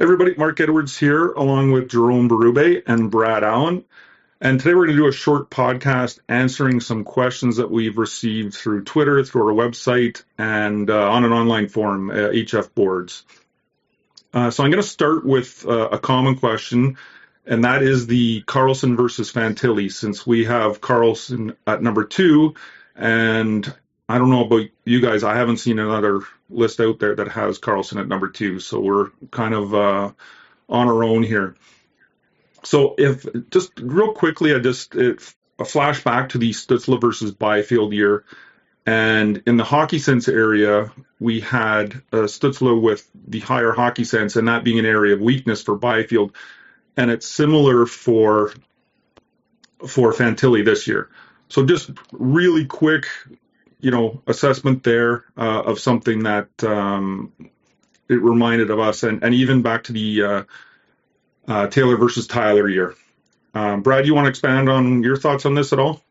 Everybody, Mark Edwards here, along with Jerome Berube and Brad Allen. And today we're going to do a short podcast answering some questions that we've received through Twitter, through our website, and uh, on an online forum, uh, HF Boards. Uh, so I'm going to start with uh, a common question, and that is the Carlson versus Fantilli, since we have Carlson at number two, and I don't know about you guys, I haven't seen another list out there that has Carlson at number two. So we're kind of uh, on our own here. So if just real quickly, I just it, a flashback to the Stützle versus Byfield year. And in the hockey sense area, we had uh, with the higher hockey sense, and that being an area of weakness for Byfield. And it's similar for for Fantilli this year. So just really quick, you know assessment there uh, of something that um, it reminded of us, and, and even back to the uh, uh, Taylor versus Tyler year. Um, Brad, you want to expand on your thoughts on this at all?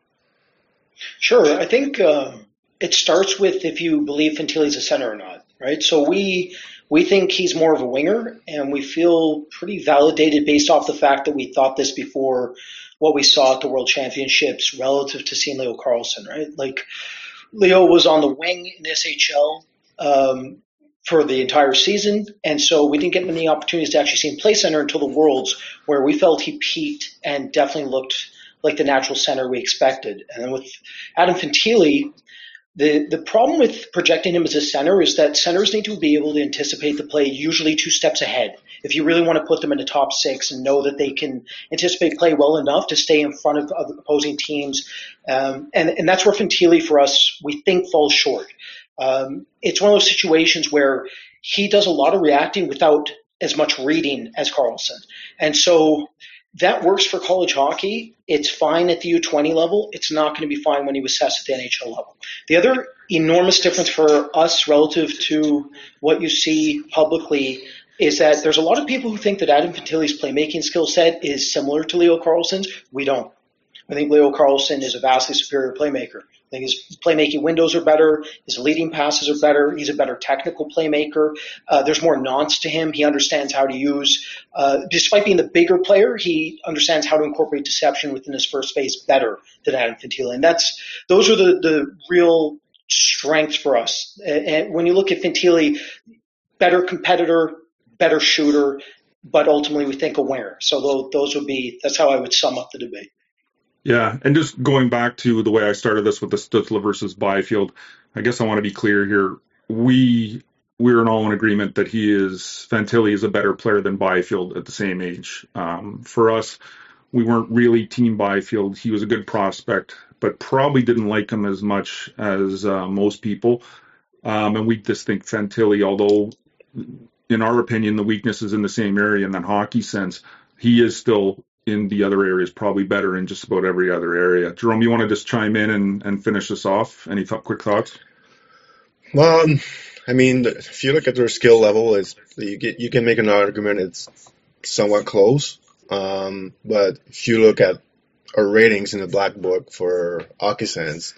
Sure. I think uh, it starts with if you believe Fantilli's a center or not, right? So we we think he's more of a winger, and we feel pretty validated based off the fact that we thought this before what we saw at the World Championships relative to seeing Leo Carlsson, right? Like Leo was on the wing in the SHL um, for the entire season, and so we didn't get many opportunities to actually see him play center until the Worlds, where we felt he peaked and definitely looked like the natural center we expected. And then with Adam Fantilli, the, the problem with projecting him as a center is that centers need to be able to anticipate the play usually two steps ahead. If you really want to put them in the top six and know that they can anticipate play well enough to stay in front of, of opposing teams, um, and, and that's where Fantilli for us, we think falls short. Um, it's one of those situations where he does a lot of reacting without as much reading as Carlson, And so that works for college hockey. It's fine at the U20 level. It's not going to be fine when you assess at the NHL level. The other enormous difference for us relative to what you see publicly is that there's a lot of people who think that Adam Fantilli's playmaking skill set is similar to Leo Carlson's. We don't. I think Leo Carlson is a vastly superior playmaker. I think his playmaking windows are better. His leading passes are better. He's a better technical playmaker. Uh, there's more nonce to him. He understands how to use, uh, despite being the bigger player, he understands how to incorporate deception within his first phase better than Adam Fantilli. And that's, those are the, the real strengths for us. And when you look at Fantilli, better competitor, better shooter, but ultimately we think a winner. So those would be, that's how I would sum up the debate. Yeah, and just going back to the way I started this with the Stützle versus Byfield, I guess I want to be clear here. We we're all in agreement that he is Fantilli is a better player than Byfield at the same age. Um, for us, we weren't really team Byfield. He was a good prospect, but probably didn't like him as much as uh, most people. Um, and we just think Fantilli, although in our opinion the weakness is in the same area in that hockey sense, he is still in the other areas probably better in just about every other area. Jerome, you want to just chime in and, and finish this off? Any th- quick thoughts? Well, I mean, if you look at their skill level, you get you can make an argument it's somewhat close. Um, but if you look at our ratings in the black book for hockey Sense,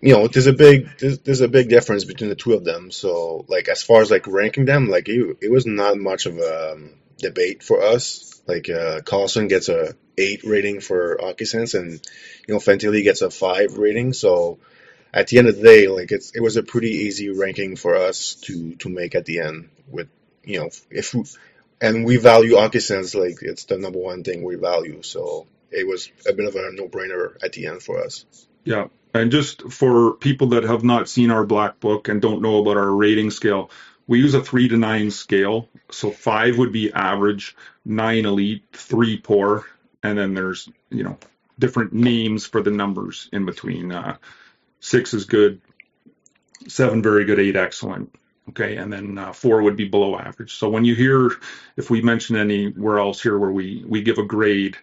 you know, there's a big there's, there's, a big difference between the two of them. So, like as far as like ranking them, like it, it was not much of a um, debate for us. Like uh, Carlsson gets a eight rating for hockey sense, and you know Fantilli gets a five rating. So at the end of the day, like it's it was a pretty easy ranking for us to to make at the end. With you know if we, and we value hockey sense like it's the number one thing we value. So it was a bit of a no brainer at the end for us. Yeah. And just for people that have not seen our black book and don't know about our rating scale, we use a three to nine scale. So five would be average, nine elite, three poor, and then there's you know different names for the numbers in between. Uh, six is good, seven very good, eight excellent. Okay, and then uh, four would be below average. So when you hear, if we mention anywhere else here where we we give a grade,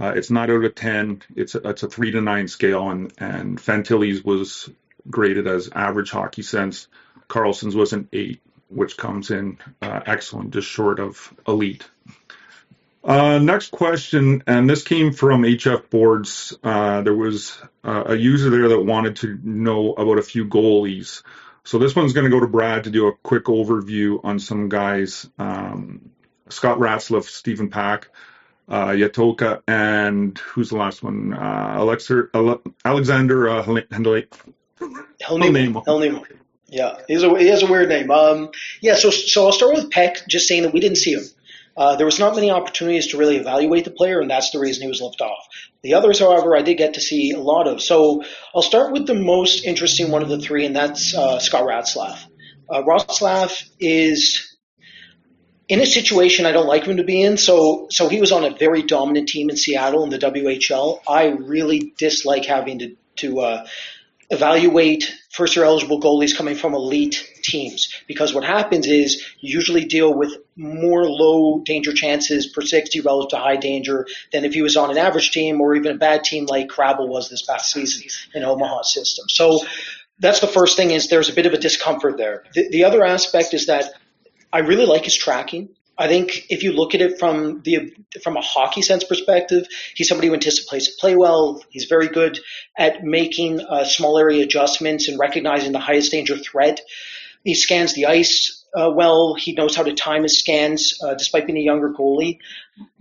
uh, it's not out of ten. It's a, it's a three to nine scale, and and Fantilli's was graded as average hockey sense. Carlson's was an eight which comes in uh, excellent, just short of elite. Uh, next question, and this came from HF Boards. Uh, there was uh, a user there that wanted to know about a few goalies. So this one's going to go to Brad to do a quick overview on some guys. Um, Scott Ratzlaff, Stephen Pack, uh, Jatkola, and who's the last one? Uh, Ale- Alexander uh, Hendley. Helnemo. Helnemo. Yeah, he's a, he has a weird name. Um, yeah, so so I'll start with Peck, just saying that we didn't see him. Uh, there was not many opportunities to really evaluate the player, and that's the reason he was left off. The others, however, I did get to see a lot of. So I'll start with the most interesting one of the three, and that's uh, Scott Ratzlaff. Uh, Ratzlaff is in a situation I don't like him to be in. So, so he was on a very dominant team in Seattle in the WHL. I really dislike having to to uh, evaluate first year eligible goalies coming from elite teams because what happens is you usually deal with more low danger chances per 60 relative to high danger than if he was on an average team or even a bad team like Crabble was this past season in Omaha's system. So that's the first thing is there's a bit of a discomfort there. The, the other aspect is that I really like his tracking. I think if you look at it from the from a hockey sense perspective, he's somebody who anticipates to play well. He's very good at making uh, small area adjustments and recognizing the highest danger threat. He scans the ice uh, well. He knows how to time his scans, uh, despite being a younger goalie.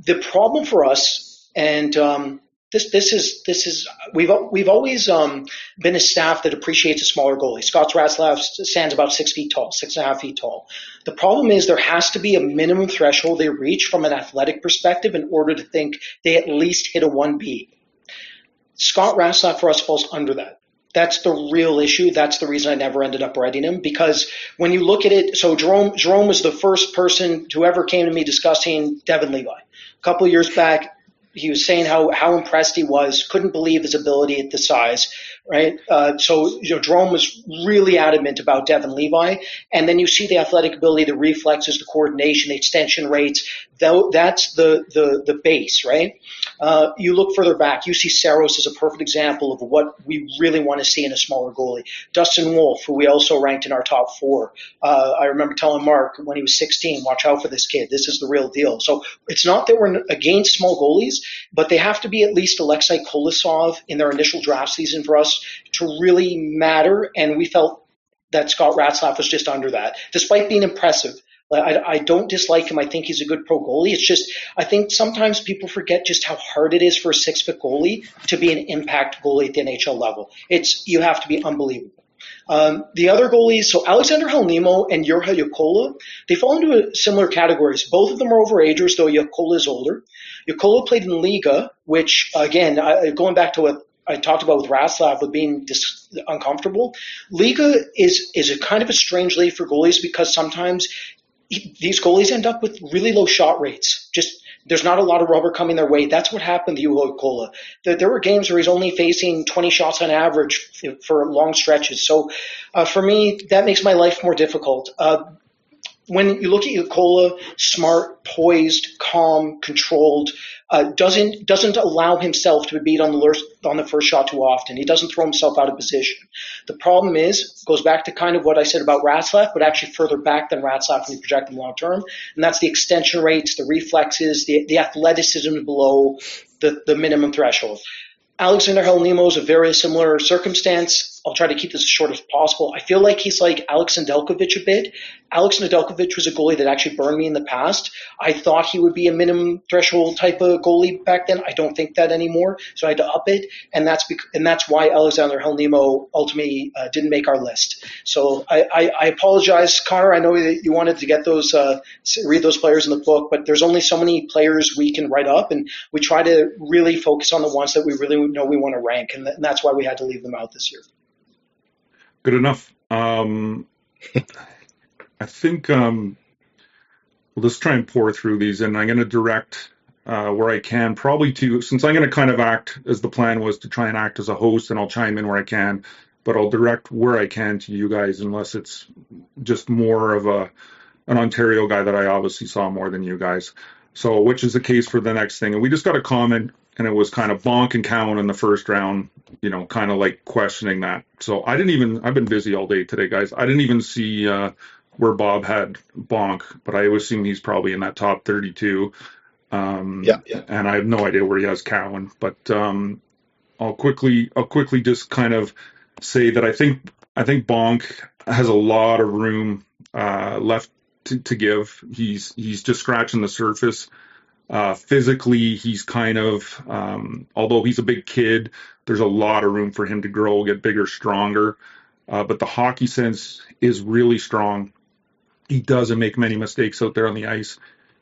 The problem for us, and um, this this is this is we've we've always um, been a staff that appreciates a smaller goalie. Scott Ratzlaff stands about six feet tall, six and a half feet tall. The problem is there has to be a minimum threshold they reach from an athletic perspective in order to think they at least hit a one B. Scott Ratzlaff for us falls under that. That's the real issue. That's the reason I never ended up writing him because when you look at it, so Jerome Jerome was the first person who ever came to me discussing Devon Levi. A couple years back, he was saying how how impressed he was, couldn't believe his ability at the size, right? Uh, so you know, Jerome was really adamant about Devon Levi, and then you see the athletic ability, the reflexes, the coordination, the extension rates. That's the the the base, right? Uh, you look further back, you see Saros as a perfect example of what we really want to see in a smaller goalie. Dustin Wolf, who we also ranked in our top four. Uh, I remember telling Mark when he was 16, watch out for this kid. This is the real deal. So it's not that we're against small goalies, but they have to be at least Alexei Kolosov in their initial draft season for us to really matter. And we felt that Scott Ratzlaff was just under that, despite being impressive. I, I don't dislike him. I think he's a good pro goalie. It's just I think sometimes people forget just how hard it is for a six foot goalie to be an impact goalie at the NHL level. It's you have to be unbelievable. Um, the other goalies, so Alexander Helnemo and Juha Jatkola, they fall into similar categories. Both of them are overagers, though Jatkola is older. Jatkola played in Liiga, which again, I, going back to what I talked about with Ratzlaff with being dis- uncomfortable. Liiga is is a kind of a strange league for goalies because sometimes these goalies end up with really low shot rates. Just there's not a lot of rubber coming their way. That's what happened to Juho Kola. There, there, were games where he's only facing 20 shots on average for long stretches. So uh, for me, that makes my life more difficult. Uh, when you look at Jatkola, smart, poised, calm, controlled, uh, doesn't doesn't allow himself to be beat on the first, on the first shot too often. He doesn't throw himself out of position. The problem is goes back to kind of what I said about Ratzlaff, but actually further back than Ratzlaff when you project him long term, and that's the extension rates, the reflexes, the the athleticism below the the minimum threshold. Alexander Helnemo is a very similar circumstance. I'll try to keep this as short as possible. I feel like he's like Alex Nedeljkovic a bit. Alex Nedeljkovic was a goalie that actually burned me in the past. I thought he would be a minimum threshold type of goalie back then. I don't think that anymore, so I had to up it, and that's bec- and that's why Alexander Helnemo ultimately uh, didn't make our list. So I, I, I, apologize, Connor. I know that you wanted to get those uh, read those players in the book, but there's only so many players we can write up, and we try to really focus on the ones that we really know we want to rank, and, th- and that's why we had to leave them out this year. Good enough. Um, I think um, we'll just try and pour through these, and I'm going to direct uh, where I can, probably to since I'm going to kind of act as the plan was to try and act as a host, and I'll chime in where I can, but I'll direct where I can to you guys, unless it's just more of a an Ontario guy that I obviously saw more than you guys. So, which is the case for the next thing, and we just got a comment and it was kind of Bonk and Cowan in the first round, you know, kind of like questioning that. So I didn't even, I've been busy all day today, guys. I didn't even see uh, where Bob had Bonk, but I assume he's probably in that top 32. Um, yeah, yeah. And I have no idea where he has Cowan, but um, I'll quickly, I'll quickly just kind of say that I think, I think Bonk has a lot of room uh, left to, to give. He's he's just scratching the surface. Uh, physically, he's kind of, um, although he's a big kid, there's a lot of room for him to grow, get bigger, stronger. Uh, but the hockey sense is really strong. He doesn't make many mistakes out there on the ice.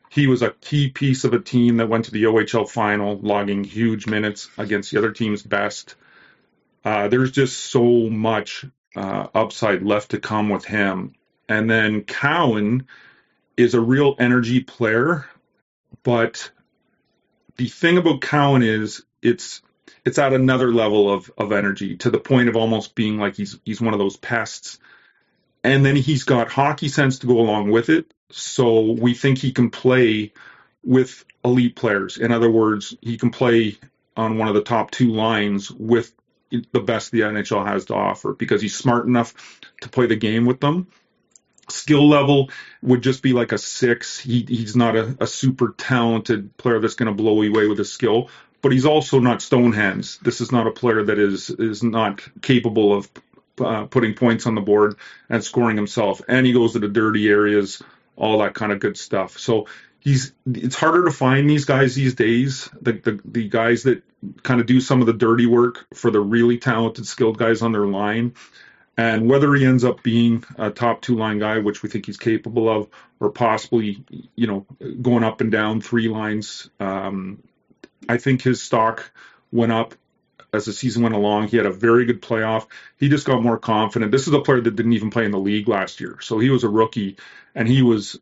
He was a key piece of a team that went to the OHL final, logging huge minutes against the other team's best. Uh, there's just so much uh, upside left to come with him. And then Cowan is a real energy player, but the thing about Cowan is it's it's at another level of of energy to the point of almost being like he's he's one of those pests. And then he's got hockey sense to go along with it. So we think he can play with elite players. In other words, he can play on one of the top two lines with the best the NHL has to offer because he's smart enough to play the game with them skill level would just be like a six. He, he's not a, a super talented player that's going to blow you away with his skill, but he's also not stone hands. This is not a player that is is not capable of uh, putting points on the board and scoring himself. And he goes to the dirty areas, all that kind of good stuff. So he's it's harder to find these guys these days. The the, the guys that kind of do some of the dirty work for the really talented, skilled guys on their line. And whether he ends up being a top two line guy, which we think he's capable of, or possibly, you know, going up and down three lines, um, I think his stock went up as the season went along. He had a very good playoff. He just got more confident. This is a player that didn't even play in the league last year. So he was a rookie and he was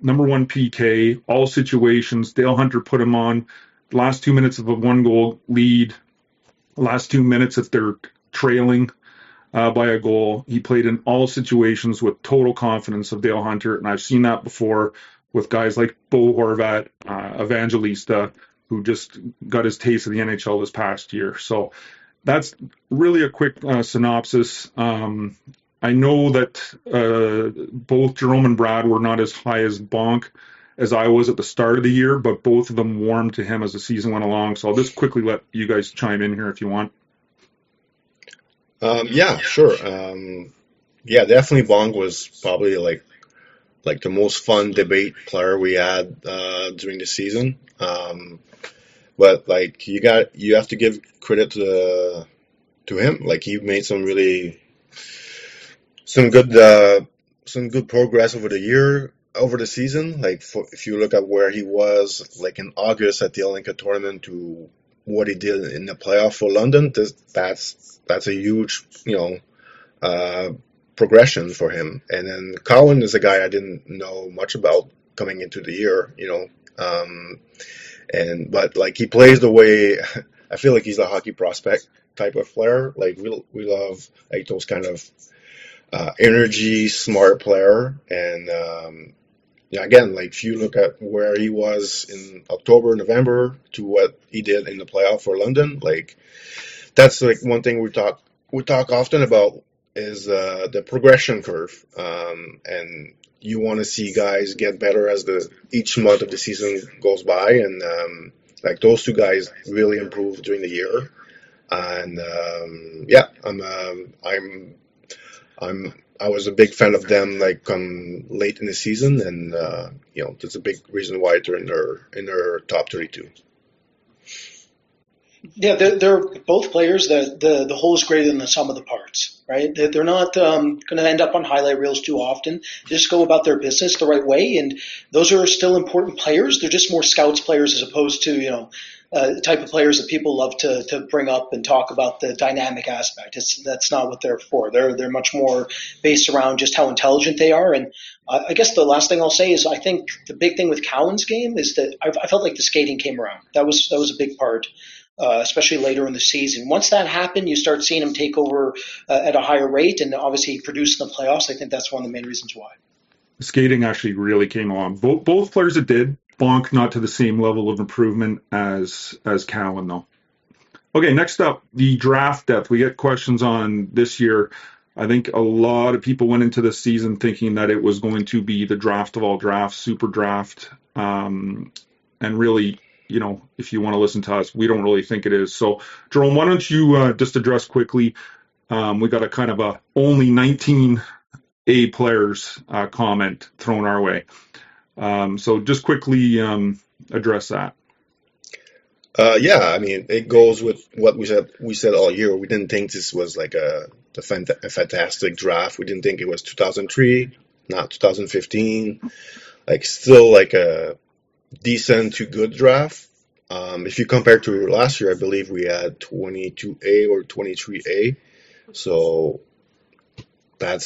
number one PK, all situations. Dale Hunter put him on last two minutes of a one goal lead, last two minutes if they're trailing uh, by a goal. He played in all situations with total confidence of Dale Hunter, and I've seen that before with guys like Bo Horvat, uh, Evangelista, who just got his taste of the NHL this past year. So that's really a quick uh, synopsis. Um, I know that uh, both Jerome and Brad were not as high as Bonk as I was at the start of the year, but both of them warmed to him as the season went along. So I'll just quickly let you guys chime in here if you want. Um, yeah, sure. Um, yeah, definitely Bonk was probably like like the most fun debate player we had uh, during the season. Um, but like you got you have to give credit to to him. Like he made some really some good uh, some good progress over the year over the season. Like for, if you look at where he was like in August at the Olympia tournament to what he did in the playoff for London, that's that's a huge, you know, uh, progression for him. And then Cowan is a guy I didn't know much about coming into the year, you know, um, and but like he plays the way I feel like he's a hockey prospect type of player. Like we we love like those kind of uh, energy, smart player, and um, yeah, again, like if you look at where he was in October, November to what he did in the playoff for London, like that's like one thing we talk we talk often about is uh, the progression curve, um, and you want to see guys get better as the each month of the season goes by, and um, like those two guys really improved during the year, and um, yeah, I'm um, I'm I'm I was a big fan of them like um late in the season, and uh, you know that's a big reason why they're in their in their top 32. Yeah, they're, they're both players. The, the the whole is greater than the sum of the parts, right? They're, they're not um, going to end up on highlight reels too often. They just go about their business the right way, and those are still important players. They're just more scouts players as opposed to you know uh, type of players that people love to to bring up and talk about the dynamic aspect. It's that's not what they're for. They're they're much more based around just how intelligent they are. And uh, I guess the last thing I'll say is I think the big thing with Cowan's game is that I, I felt like the skating came around. That was that was a big part. Uh, especially later in the season. Once that happened, you start seeing him take over uh, at a higher rate, and obviously he produced in the playoffs. I think that's one of the main reasons why. Skating actually really came along. Both, both players that did Bonk not to the same level of improvement as as Cowan though. Okay, next up, the draft depth. We get questions on this year. I think a lot of people went into the season thinking that it was going to be the draft of all drafts, super draft. Um, and really, you know, if you want to listen to us, we don't really think it is. So, Jerome, why don't you uh, just address quickly? Um, we got a kind of a only 19 A players uh, comment thrown our way. Um, so just quickly um, address that. Uh, yeah, I mean, it goes with what we said. We said all year. We didn't think this was like a, a, fant- a fantastic draft. We didn't think it was 2003, not 2015. Like still like a decent to good draft. Um, if you compare to last year, I believe we had 22A or 23A. So that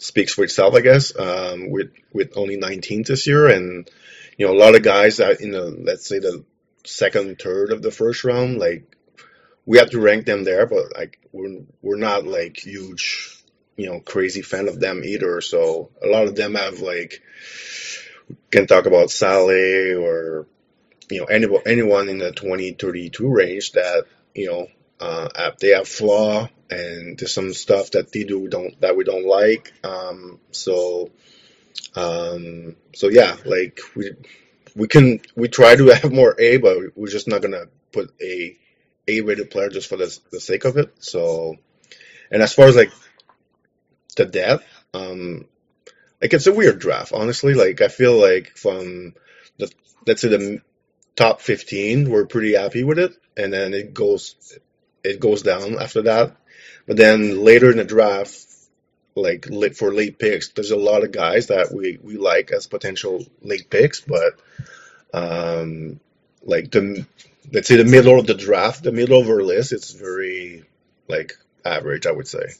speaks for itself, I guess. Um, with with only 19 this year, and you know a lot of guys that in the let's say the second, third of the first round, like we have to rank them there, but like we're we're not like huge, you know, crazy fan of them either. So a lot of them have like can talk about Sale or you know anyone anyone in the 20 32 range that you know uh, they have flaw and there's some stuff that they do don't that we don't like. Um, so um, so yeah like we we can we try to have more A but we're just not gonna put a A rated player just for the, the sake of it. So and as far as like the depth um like it's a weird draft honestly. Like I feel like from the let's say the top 15, we're pretty happy with it. And then it goes, it goes down after that. But then later in the draft, like for late picks, there's a lot of guys that we, we like as potential late picks, but, um, like the, let's say the middle of the draft, the middle of our list, it's very like average, I would say.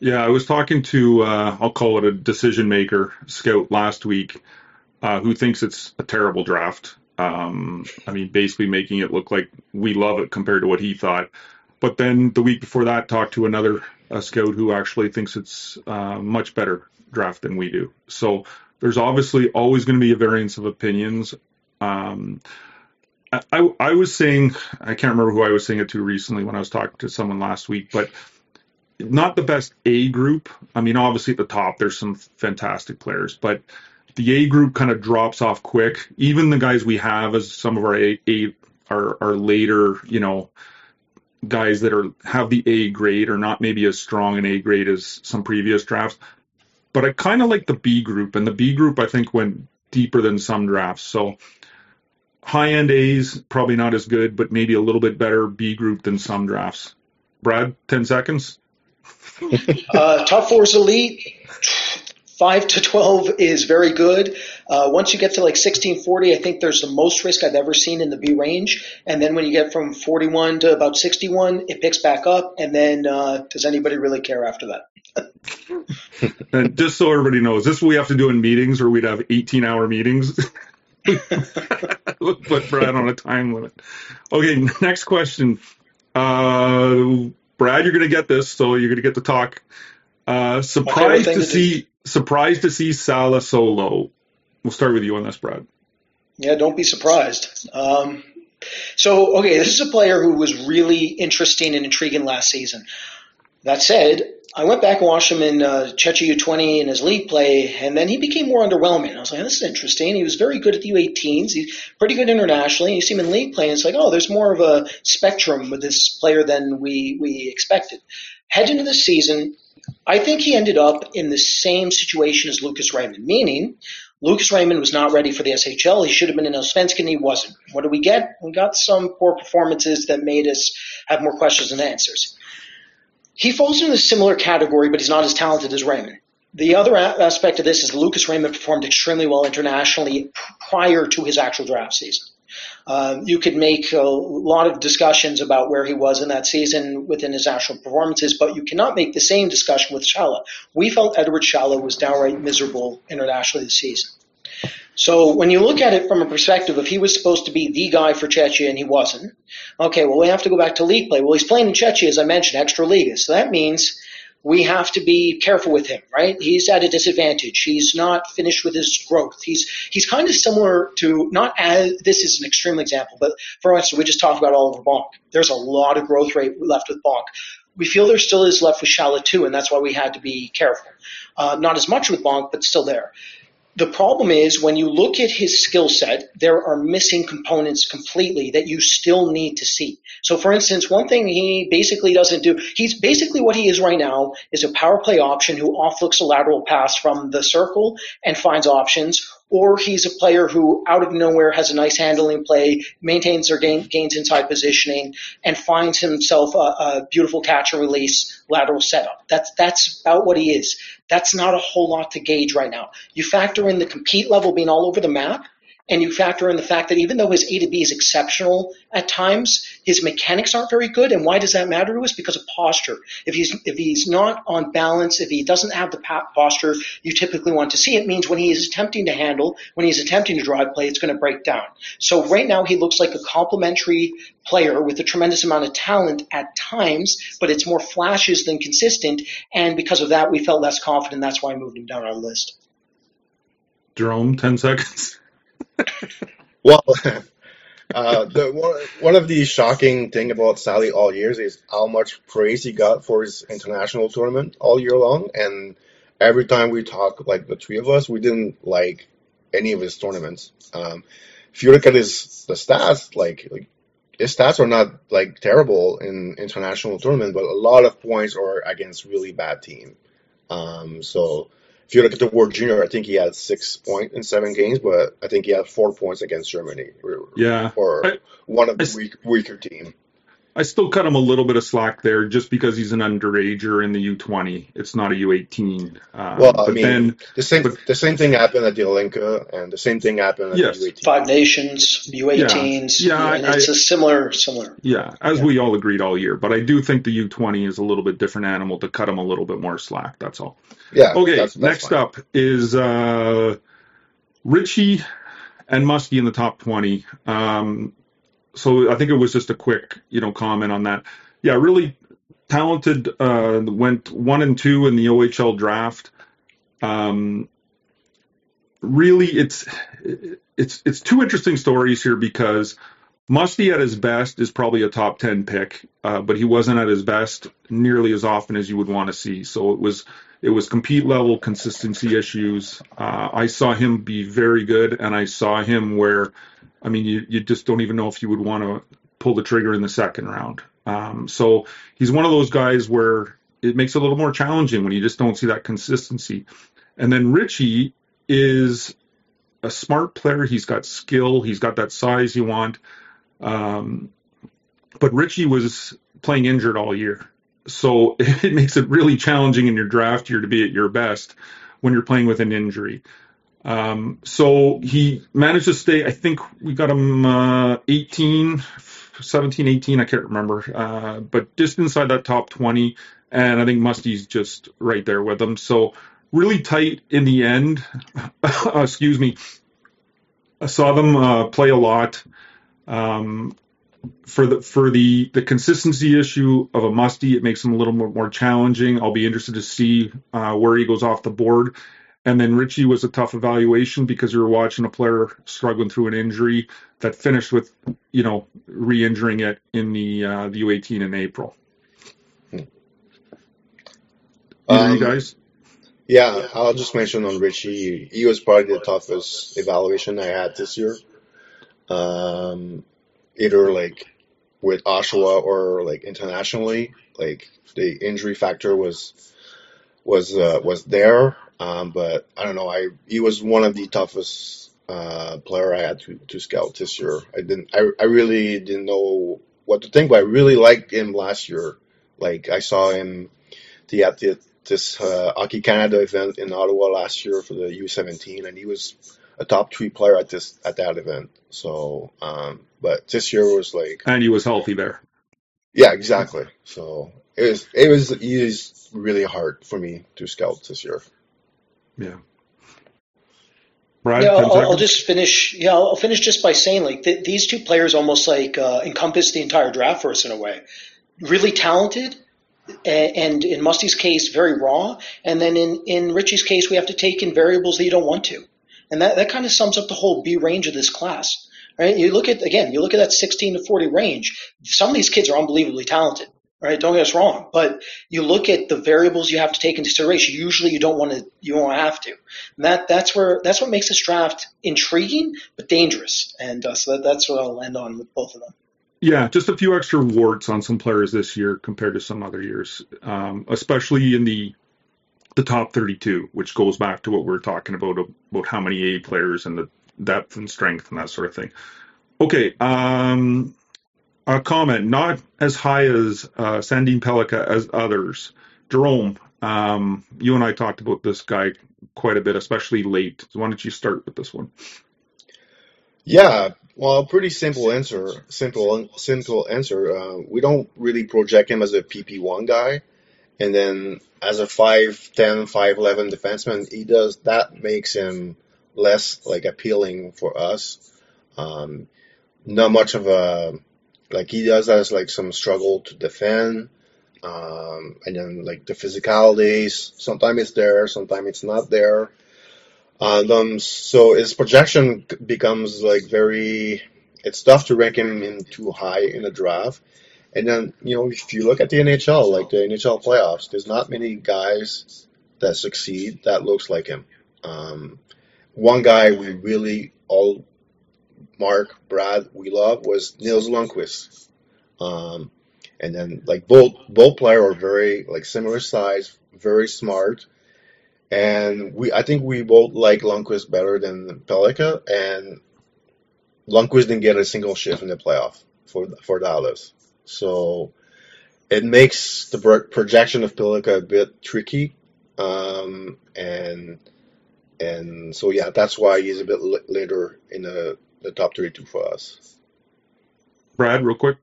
Yeah, I was talking to, uh, I'll call it a decision maker scout last week, uh, who thinks it's a terrible draft. Um, I mean, basically making it look like we love it compared to what he thought. But then the week before that, talked to another a scout who actually thinks it's uh, much better draft than we do. So there's obviously always going to be a variance of opinions. Um, I, I was saying, I can't remember who I was saying it to recently when I was talking to someone last week, but not the best A group. I mean, obviously at the top, there's some fantastic players, but the A group kind of drops off quick. Even the guys we have as some of our A, A are, are later, you know, guys that are have the A grade are not maybe as strong an A grade as some previous drafts. But I kind of like the B group, and the B group I think went deeper than some drafts. So high end A's probably not as good, but maybe a little bit better B group than some drafts. Brad, ten seconds. uh, top four is elite. 5 to 12 is very good. Uh, once you get to like 1640, I think there's the most risk I've ever seen in the B range. And then when you get from 41 to about 61, it picks back up. And then uh, does anybody really care after that? and just so everybody knows, this we have to do in meetings or we'd have 18 hour meetings. Put Brad on a time limit. Okay, next question. Uh, Brad, you're going to get this, so you're going to get to talk. Uh, surprised to see surprised to see Sale so low. We'll start with you on this, Brad. Yeah, don't be surprised. Um, so, okay, this is a player who was really interesting and intriguing last season. That said, I went back and watched him in uh, Chechi U20 in his league play, and then he became more underwhelming. I was like, this is interesting. He was very good at the U18s. He's pretty good internationally. You see him in league play, and it's like, oh, there's more of a spectrum with this player than we, we expected. Head into the season, I think he ended up in the same situation as Lucas Raymond, meaning Lucas Raymond was not ready for the SHL. He should have been in Allsvenskan. He wasn't. What do we get? We got some poor performances that made us have more questions than answers. He falls into a similar category, but he's not as talented as Raymond. The other aspect of this is Lucas Raymond performed extremely well internationally prior to his actual draft season. Um, you could make a lot of discussions about where he was in that season within his actual performances, but you cannot make the same discussion with Sale. We felt Edward Sale was downright miserable internationally this season. So when you look at it from a perspective, if he was supposed to be the guy for Czechia and he wasn't, okay, well we have to go back to league play. Well, he's playing in Czechia, as I mentioned, extra league. So that means we have to be careful with him, right? He's at a disadvantage. He's not finished with his growth. He's he's kind of similar to not as this is an extreme example, but for instance, we just talked about Oliver Bonk. There's a lot of growth rate left with Bonk. We feel there still is left with Sale too, and that's why we had to be careful. Uh, not as much with Bonk, but still there. The problem is when you look at his skill set, there are missing components completely that you still need to see. So for instance, one thing he basically doesn't do, he's basically what he is right now is a power play option who offlooks a lateral pass from the circle and finds options, or he's a player who out of nowhere has a nice handling play, maintains their gain, gains inside positioning, and finds himself a, a beautiful catch and release lateral setup. That's, that's about what he is. That's not a whole lot to gauge right now. You factor in the compete level being all over the map, and you factor in the fact that even though his A to B is exceptional at times, his mechanics aren't very good. And why does that matter to us? Because of posture. If he's if he's not on balance, if he doesn't have the posture you typically want to see, it means when he is attempting to handle, when he's attempting to drive play, it's going to break down. So right now he looks like a complementary player with a tremendous amount of talent at times, but it's more flashes than consistent. And because of that, we felt less confident. That's why I moved him down our list. Jerome, ten seconds. well, uh, the one, one of the shocking thing about Sally all years is how much praise he got for his international tournament all year long, and every time we talk, like the three of us, we didn't like any of his tournaments. Um, if you look at his the stats, like, like his stats are not like terrible in international tournament, but a lot of points are against really bad team. Um, so if you look at the World Junior, I think he had six points in seven games, but I think he had four points against Germany. Yeah, or I, one of the I, weak, weaker team. I still cut him a little bit of slack there, just because he's an underager in the U20. It's not a U18. Uh, well, I mean, then, the same but, the same thing happened at the Olympia, and the same thing happened at yes. the U18. Five Nations, U18s. Yeah, yeah it's I, a similar similar. Yeah, as yeah. we all agreed all year. But I do think the U20 is a little bit different animal to cut him a little bit more slack. That's all. Yeah. Okay. That's, that's next fine. up is uh, Ritchie and Musty in the top 20. Um, so I think it was just a quick, you know, comment on that. Yeah, really talented. Uh, went one and two in the OHL draft. Um, really, it's it's it's two interesting stories here because Musty at his best is probably a top ten pick, uh, but he wasn't at his best nearly as often as you would want to see. So it was it was compete level consistency issues. Uh, I saw him be very good, and I saw him where I mean, you, you just don't even know if you would want to pull the trigger in the second round. Um, so he's one of those guys where it makes it a little more challenging when you just don't see that consistency. And then Ritchie is a smart player. He's got skill. He's got that size you want. Um, but Ritchie was playing injured all year. So it makes it really challenging in your draft year to be at your best when you're playing with an injury. Um, so he managed to stay, I think we got him uh, 18, 17, 18, I can't remember, uh, but just inside that top 20. And I think Musty's just right there with him. So really tight in the end. Excuse me. I saw them uh, play a lot. Um, for the for the the consistency issue of a musty, it makes him a little more, more challenging. I'll be interested to see uh, where he goes off the board. And then Ritchie was a tough evaluation because you were watching a player struggling through an injury that finished with, you know, re-injuring it in the uh, the U18 in April. Hmm. Um, you guys? Yeah, I'll just mention on Ritchie. He was probably the toughest evaluation I had this year. Um, either like with Oshawa or like internationally, like the injury factor was was uh, was there. Um, but I don't know. I he was one of the toughest uh, player I had to, to scout this year. I didn't. I I really didn't know what to think, but I really liked him last year. Like I saw him the at the, this uh, Hockey Canada event in Ottawa last year for the U17, and he was a top three player at this at that event. So, um, but this year was like, and he was healthy there. Yeah, exactly. So it was it was is really hard for me to scout this year. Yeah. Brian, yeah, I'll, I'll, just finish. Yeah, I'll finish just by saying like th- these two players almost like uh, encompass the entire draft for us in a way. Really talented, and, and in Musty's case, very raw. And then in in Ritchie's case, we have to take in variables that you don't want to, and that that kind of sums up the whole B range of this class. Right? You look at again, you look at that 16 to 40 range. Some of these kids are unbelievably talented right? Don't get us wrong, but you look at the variables you have to take into consideration. Usually, you don't want to, you don't have to. And that that's where that's what makes this draft intriguing but dangerous. And uh, so that, that's what I'll end on with both of them. Yeah, just a few extra warts on some players this year compared to some other years, um, especially in the the top 32, which goes back to what we are talking about about how many A players and the depth and strength and that sort of thing. Okay, um, comment, not as high as uh, Sandin Pellikka as others. Jerome, um, you and I talked about this guy quite a bit, especially late. So why don't you start with this one? Yeah, well, pretty simple answer. Simple, simple answer. Uh, we don't really project him as a PP1 guy. And then as a 5'10, 5'11 defenseman, he does, that makes him less like appealing for us. Um, not much of a, like he does has like some struggle to defend. Um, and then like the physicalities, sometimes it's there, sometimes it's not there. And um, so his projection becomes like very, it's tough to rank him in too high in a draft. And then, you know, if you look at the NHL, like the NHL playoffs, there's not many guys that succeed that looks like him. Um, one guy we really all, Mark, Brad, we love was Nils Lundkvist. Um, and then like both, both players are very like similar size, very smart. And we, I think we both like Lundkvist better than Pellikka and Lundkvist didn't get a single shift in the playoff for, for Dallas. So it makes the projection of Pellikka a bit tricky. Um, and, and so yeah, that's why he's a bit later in the, the top three 32 for us. Brad, real quick.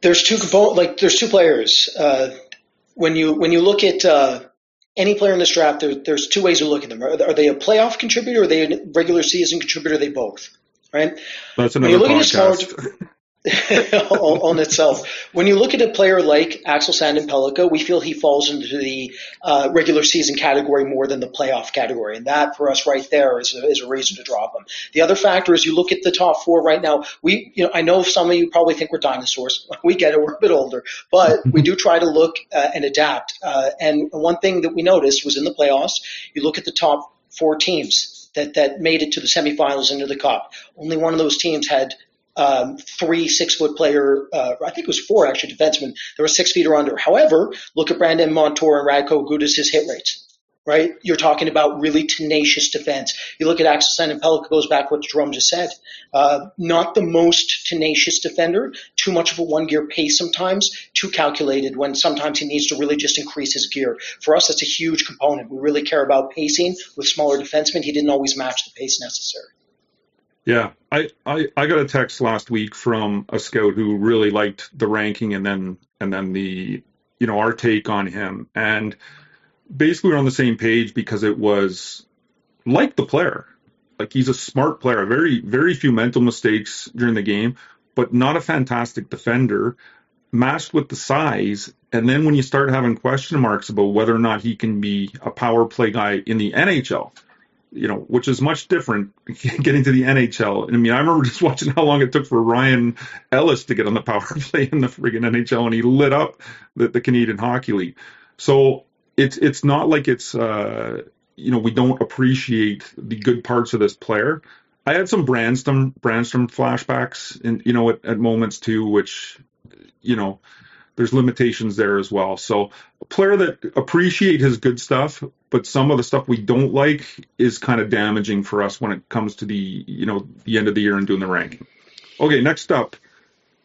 There's two component, like there's two players. Uh, when you when you look at uh, any player in this draft, there, there's two ways to look at them. Are, are, they a playoff contributor? Or are they a regular season contributor? Are they both, right? That's another podcast. On, itself. When you look at a player like Axel Sandin Pellikka, we feel he falls into the uh, regular season category more than the playoff category, and that for us right there is a, is a reason to drop him. The other factor is you look at the top four right now. We, you know, I know some of you probably think we're dinosaurs. We get it. We're a bit older, but we do try to look uh, and adapt. Uh, and one thing that we noticed was in the playoffs, you look at the top four teams that, that made it to the semifinals into the cup. Only one of those teams had um, three six foot player, uh, I think it was four actually defensemen that were six feet or under. However, look at Brandon Montour and Radko Gudas' hit rates. Right, you're talking about really tenacious defense. You look at Axel Sandin Pellikka goes back what Jerome just said. Uh, not the most tenacious defender, too much of a one gear pace sometimes, too calculated when sometimes he needs to really just increase his gear. For us, that's a huge component. We really care about pacing with smaller defensemen. He didn't always match the pace necessary. Yeah, I, I, I got a text last week from a scout who really liked the ranking and then and then the you know our take on him. And basically we're on the same page because it was like the player. Like he's a smart player very very few mental mistakes during the game but not a fantastic defender matched with the size. And then when you start having question marks about whether or not he can be a power play guy in the NHL you know, which is much different getting to the NHL. I mean, I remember just watching how long it took for Ryan Ellis to get on the power play in the friggin' NHL, and he lit up the, the Canadian Hockey League. So it's it's not like it's uh, you know we don't appreciate the good parts of this player. I had some Brannstrom Brannstrom flashbacks, in you know, at, at moments too, which you know there's limitations there as well. So a player that appreciate his good stuff, but some of the stuff we don't like is kind of damaging for us when it comes to the you know the end of the year and doing the ranking. Okay, next up,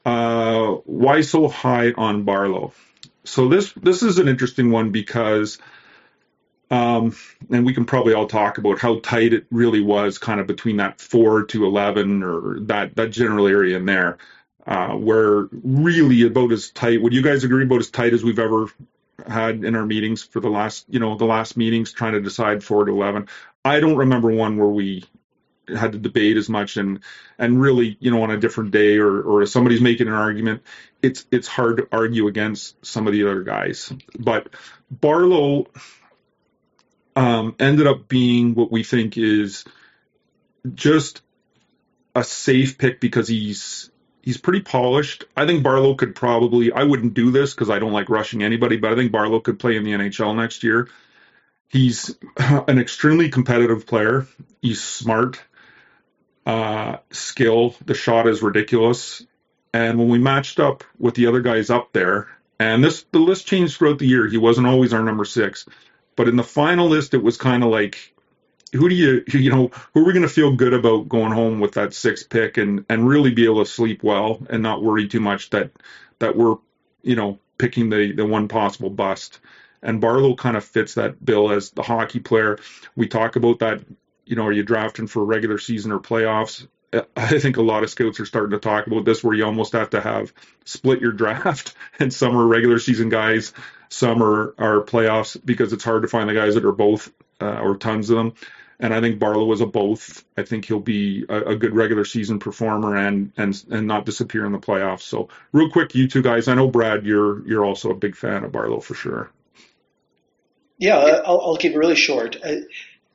uh, why so high on Barlow? So this this is an interesting one because. Um, and we can probably all talk about how tight it really was, kind of between that four to eleven or that that general area in there uh, we're really about as tight. Would you guys agree about as tight as we've ever had in our meetings for the last, you know, the last meetings trying to decide four to eleven? I don't remember one where we had to debate as much and and really, you know, on a different day or or if somebody's making an argument, it's it's hard to argue against some of the other guys. But Barlow um, ended up being what we think is just a safe pick because he's he's pretty polished. I think Barlow could probably. I wouldn't do this because I don't like rushing anybody, but I think Barlow could play in the NHL next year. He's an extremely competitive player. He's smart, uh, skill. The shot is ridiculous. And when we matched up with the other guys up there, and this the list changed throughout the year. He wasn't always our number six, but in the final list, it was kind of like, who do you you know who are we going to feel good about going home with that sixth pick and and really be able to sleep well and not worry too much that that we're you know picking the the one possible bust. And Barlow kind of fits that bill as the hockey player. We talk about that. You know, are you drafting for regular season or playoffs? I think a lot of scouts are starting to talk about this, where you almost have to have split your draft, and some are regular season guys, some are, are playoffs because it's hard to find the guys that are both uh, or tons of them. And I think Barlow is a both. I think he'll be a, a, good regular season performer and and and not disappear in the playoffs. So real quick, you two guys. I know Brad, you're you're also a big fan of Barlow for sure. Yeah, I'll, I'll keep it really short.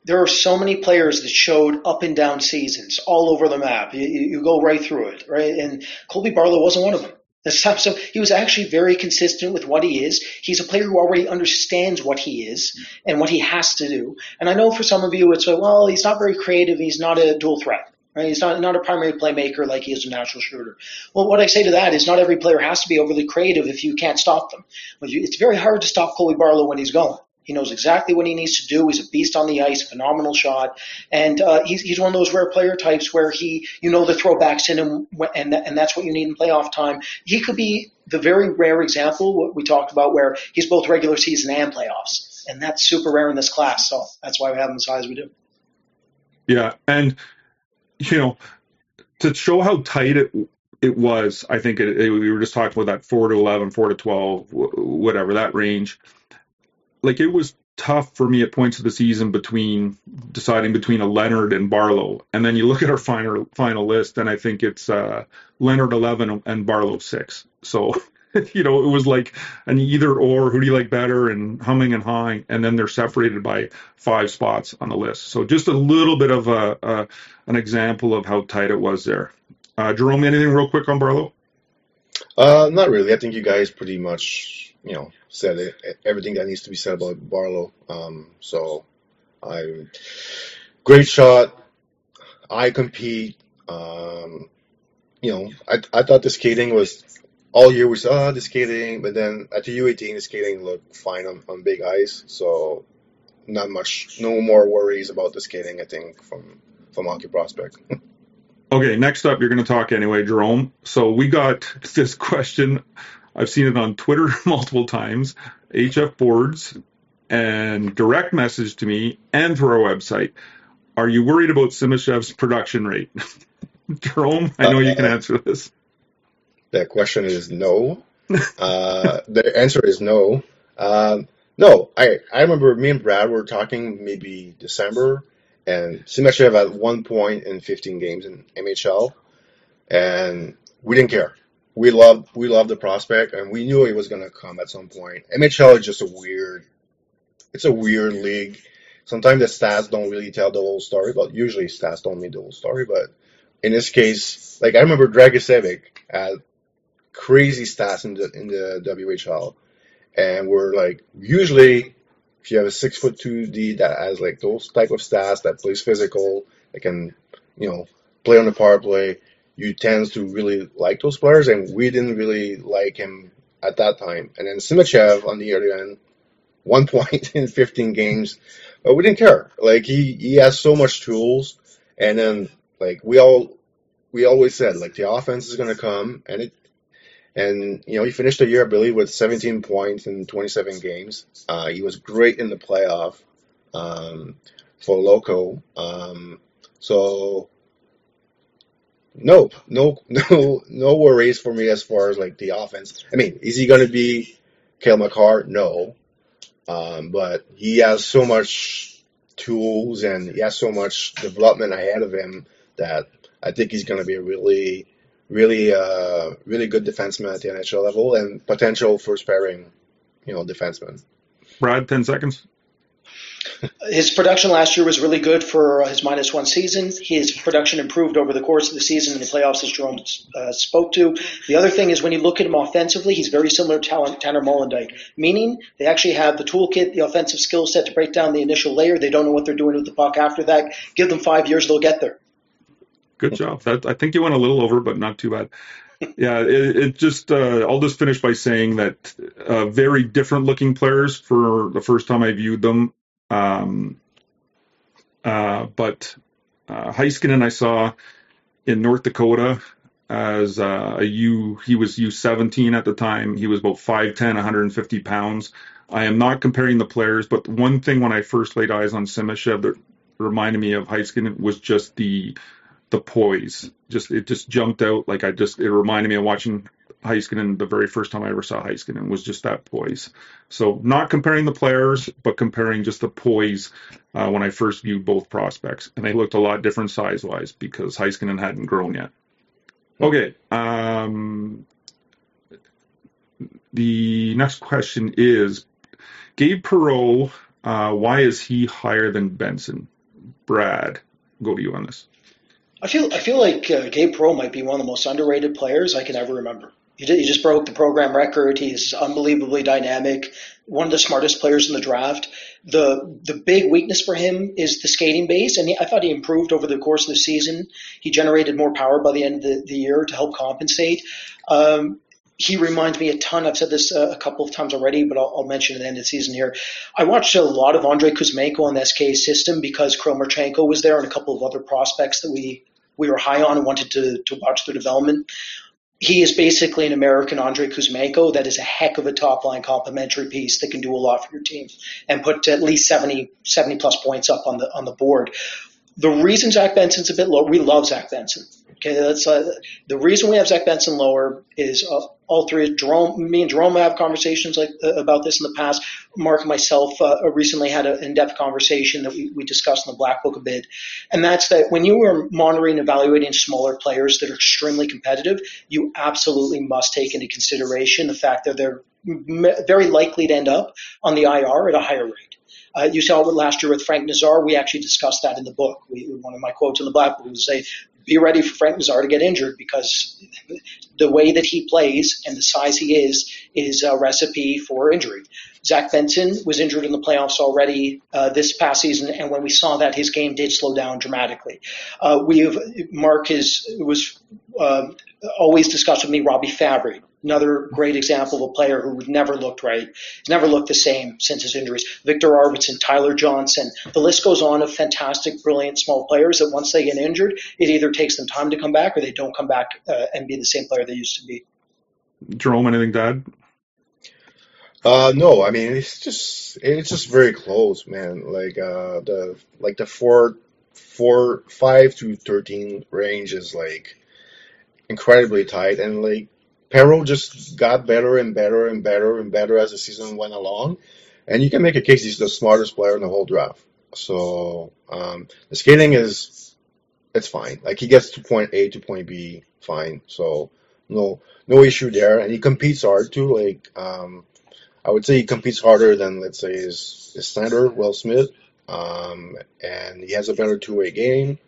There are so many players that showed up and down seasons all over the map. You, you go right through it, right? And Colby Barlow wasn't one of them. So he was actually very consistent with what he is. He's a player who already understands what he is and what he has to do. And I know for some of you it's like, well, he's not very creative. He's not a dual threat. Right? He's not, not a primary playmaker like he is a natural shooter. Well, what I say to that is not every player has to be overly creative if you can't stop them. It's very hard to stop Colby Barlow when he's going. He knows exactly what he needs to do. He's a beast on the ice, phenomenal shot, and uh, he's he's one of those rare player types where he you know the throwbacks in him, and and that's what you need in playoff time. He could be the very rare example what we talked about where he's both regular season and playoffs, and that's super rare in this class. So that's why we have him as high as we do. Yeah, and you know to show how tight it it was, I think it, it, we were just talking about that four to 11, 4 to twelve, whatever that range like it was tough for me at points of the season between deciding between a Leonard and Barlow. And then you look at our final final list, and I think it's uh, Leonard eleven and Barlow six. So you know it was like an either or. Who do you like better? And humming and hawing, and then they're separated by five spots on the list. So just a little bit of a, a an example of how tight it was there. Uh, Jerome, anything real quick on Barlow? Uh, not really. I think you guys pretty much you know said it, everything that needs to be said about Barlow. Um, so I great shot. I compete. Um, you know, I I thought the skating was all year we saw the skating, but then at the U18 the skating looked fine on, on big ice. So not much, no more worries about the skating. I think from from Hockey Prospect. okay, next up you're going to talk anyway, Jerome. So we got this question I've seen it on Twitter multiple times, HF boards, and direct message to me and through our website. Are you worried about Simashev's production rate? Jerome, I know uh, you can uh, answer this. The question is no. uh, the answer is no. Um, no, I, I remember me and Brad were talking maybe December, and Simashev at one point in 15 games in MHL, and we didn't care we love we love the prospect, and we knew he was going to come at some point. MHL is just a weird, it's a weird league. Sometimes the stats don't really tell the whole story, but usually stats don't mean the whole story. But in this case, like I remember Dragicevic had crazy stats in the in the WHL, and we're like usually if you have a six foot two D that has like those type of stats that plays physical, that can you know play on the power play you tend to really like those players, and we didn't really like him at that time. And then Simashev on the other end, one point in 15 games, but we didn't care. Like he he has so much tools, and then like we all we always said like the offense is gonna come, and it and you know he finished the year I believe with 17 points in 27 games. Uh, he was great in the playoff um, for Loko. Um, so no, no, no, no worries for me as far as like the offense. I mean, is he going to be Cale Makar? No, um, but he has so much tools and he has so much development ahead of him that I think he's going to be a really, really, uh, really good defenseman at the NHL level and potential first pairing, you know, defenseman. Brad, ten seconds. His production last year was really good for his minus one season. His production improved over the course of the season in the playoffs, as Jerome uh, spoke to. The other thing is when you look at him offensively, he's very similar to Tanner Molendyk, meaning they actually have the toolkit, the offensive skill set to break down the initial layer. They don't know what they're doing with the puck after that. Give them five years, they'll get there. Good job. That, I think you went a little over, but not too bad. yeah, it, it just uh, I'll just finish by saying that uh, very different looking players for the first time I viewed them. Um, uh, but uh, Heiskanen I saw in North Dakota as uh, a U. He was U17 at the time. He was about 5'10", 150 pounds. I am not comparing the players, but one thing when I first laid eyes on Simashev that reminded me of Heiskanen was just the the poise. Just it just jumped out like I just it reminded me of watching Heiskanen the very first time I ever saw Heiskanen was just that poise. So not comparing the players, but comparing just the poise uh, when I first viewed both prospects, and they looked a lot different size wise because Heiskanen hadn't grown yet. Okay. Um, the next question is Gabe Perreault. Uh, why is he higher than Benson? Brad, go to you on this. I feel I feel like uh, Gabe Perreault might be one of the most underrated players I can ever remember. He, did, he just broke the program record. He's unbelievably dynamic. One of the smartest players in the draft. The the big weakness for him is the skating base, and he, I thought he improved over the course of the season. He generated more power by the end of the, the year to help compensate. Um, he reminds me a ton. I've said this uh, a couple of times already, but I'll, I'll mention at the end of the season here. I watched a lot of Andrei Kuzmenko on the SK system because Kromarchenko was there and a couple of other prospects that we we were high on and wanted to, to watch their development. He is basically an American Andrei Kuzmenko that is a heck of a top line complementary piece that can do a lot for your team and put at least 70, 70 plus points up on the on the board. The reason Zach Benson's a bit low, we love Zach Benson. Okay, that's uh, the reason we have Zach Benson lower is uh, all three. Jerome, me and Jerome have conversations like uh, about this in the past. Mark and myself uh, recently had an in-depth conversation that we, we discussed in the Black Book a bit, and that's that when you are monitoring and evaluating smaller players that are extremely competitive, you absolutely must take into consideration the fact that they're very likely to end up on the IR at a higher rate. Uh, you saw it last year with Frank Nazar. We actually discussed that in the book. We, one of my quotes in the Black Book was say, be ready for Frank Nazar to get injured because the way that he plays and the size he is is a recipe for injury. Zach Benson was injured in the playoffs already uh, this past season, and when we saw that, his game did slow down dramatically. Uh, we have Mark is was uh, always discussed with me Robbie Fabbri another great example of a player who never looked right. He's never looked the same since his injuries. Viktor Arvidsson, Tyler Johnson. The list goes on of fantastic, brilliant small players that once they get injured, it either takes them time to come back or they don't come back uh, and be the same player they used to be. Jerome, anything to add? Uh, no, I mean it's just it's just very close, man. Like uh, the like the four four five to thirteen range is like incredibly tight, and like Perreault just got better and better and better and better as the season went along. And you can make a case he's the smartest player in the whole draft. So um, the skating is it's fine. Like he gets to point A to point B fine. So no no issue there. And he competes hard too. Like um, I would say he competes harder than let's say his, his center, Will Smith. Um, and he has a better two way game.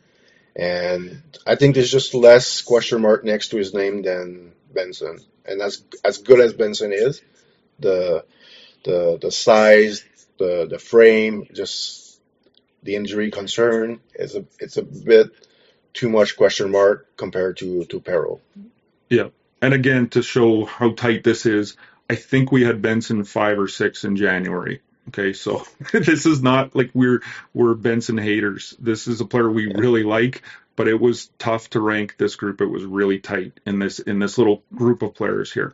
And I think there's just less question mark next to his name than Benson, and as as good as Benson is, the the the size, the the frame, just the injury concern is a it's a bit too much question mark compared to to Perreault. Yeah, and again to show how tight this is, I think we had Benson five or six in January. Okay, so this is not like we're we're Benson haters. This is a player we really like, but it was tough to rank this group. It was really tight in this in this little group of players here.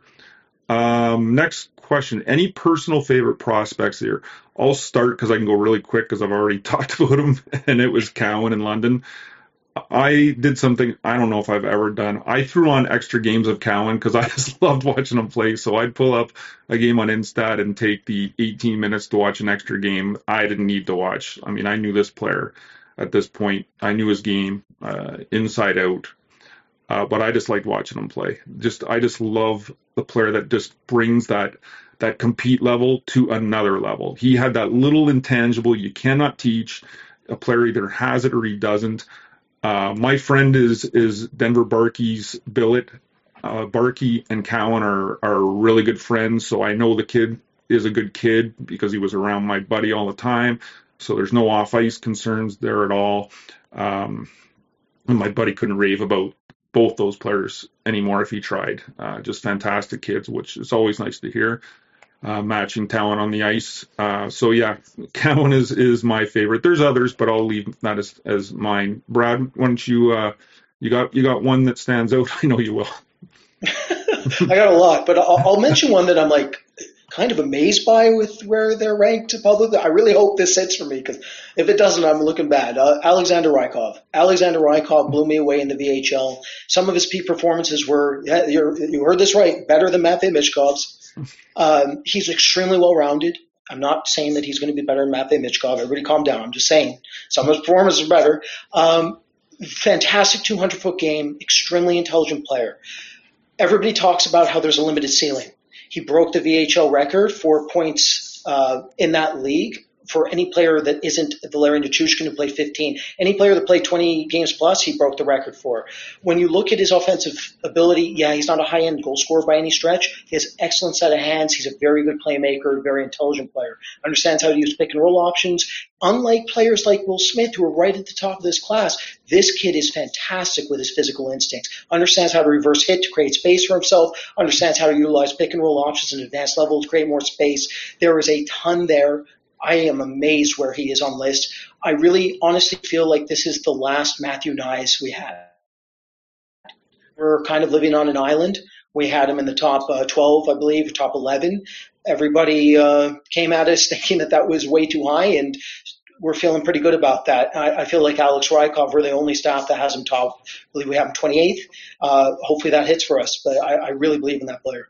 Um, next question: Any personal favorite prospects here? I'll start because I can go really quick because I've already talked about them, and it was Cowan in London. I did something I don't know if I've ever done. I threw on extra games of Cowan because I just loved watching him play. So I'd pull up a game on Instat and take the 18 minutes to watch an extra game I didn't need to watch. I mean, I knew this player at this point. I knew his game uh, inside out, uh, but I just liked watching him play. Just I just love the player that just brings that that compete level to another level. He had that little intangible you cannot teach. A player either has it or he doesn't. Uh, my friend is is Denver Barkey's billet. Uh, Barkey and Cowan are are really good friends, so I know the kid is a good kid because he was around my buddy all the time. So there's no off ice concerns there at all. Um, and my buddy couldn't rave about both those players anymore if he tried. Uh, just fantastic kids, which is always nice to hear. Uh, matching talent on the ice. Uh, so yeah, Cowan is is my favorite. There's others, but I'll leave that as as mine. Brad, why don't you uh, you got you got one that stands out? I know you will. I got a lot, but I'll, I'll mention one that I'm like kind of amazed by with where they're ranked publicly. I really hope this hits for me because if it doesn't, I'm looking bad. Uh, Alexander Rykov. Alexander Rykov blew me away in the VHL. Some of his peak performances were, you heard this right, better than Matvey Michkov's. Um, he's extremely well rounded. I'm not saying that he's going to be better than Matvey Michkov. Everybody calm down. I'm just saying some of his performances are better. Um, fantastic 200 foot game, extremely intelligent player. Everybody talks about how there's a limited ceiling. He broke the VHL record for points uh, in that league for any player that isn't Valerian Nichushkin who played 15. Any player that played 20 games plus, he broke the record for. When you look at his offensive ability, yeah, he's not a high end goal scorer by any stretch. He has excellent set of hands. He's a very good playmaker, very intelligent player. Understands how to use pick and roll options. Unlike players like Will Smith who are right at the top of this class, this kid is fantastic with his physical instincts. Understands how to reverse hit to create space for himself. Understands how to utilize pick and roll options at advanced level to create more space. There is a ton there I am amazed where he is on list. I really honestly feel like this is the last Matthew Knies we had. We're kind of living on an island. We had him in the top uh, 12, I believe, top 11. Everybody uh, came at us thinking that that was way too high, and we're feeling pretty good about that. I, I feel like Alex Rykov, we're the only staff that has him top. I believe we have him 28th. Uh, hopefully that hits for us, but I, I really believe in that player.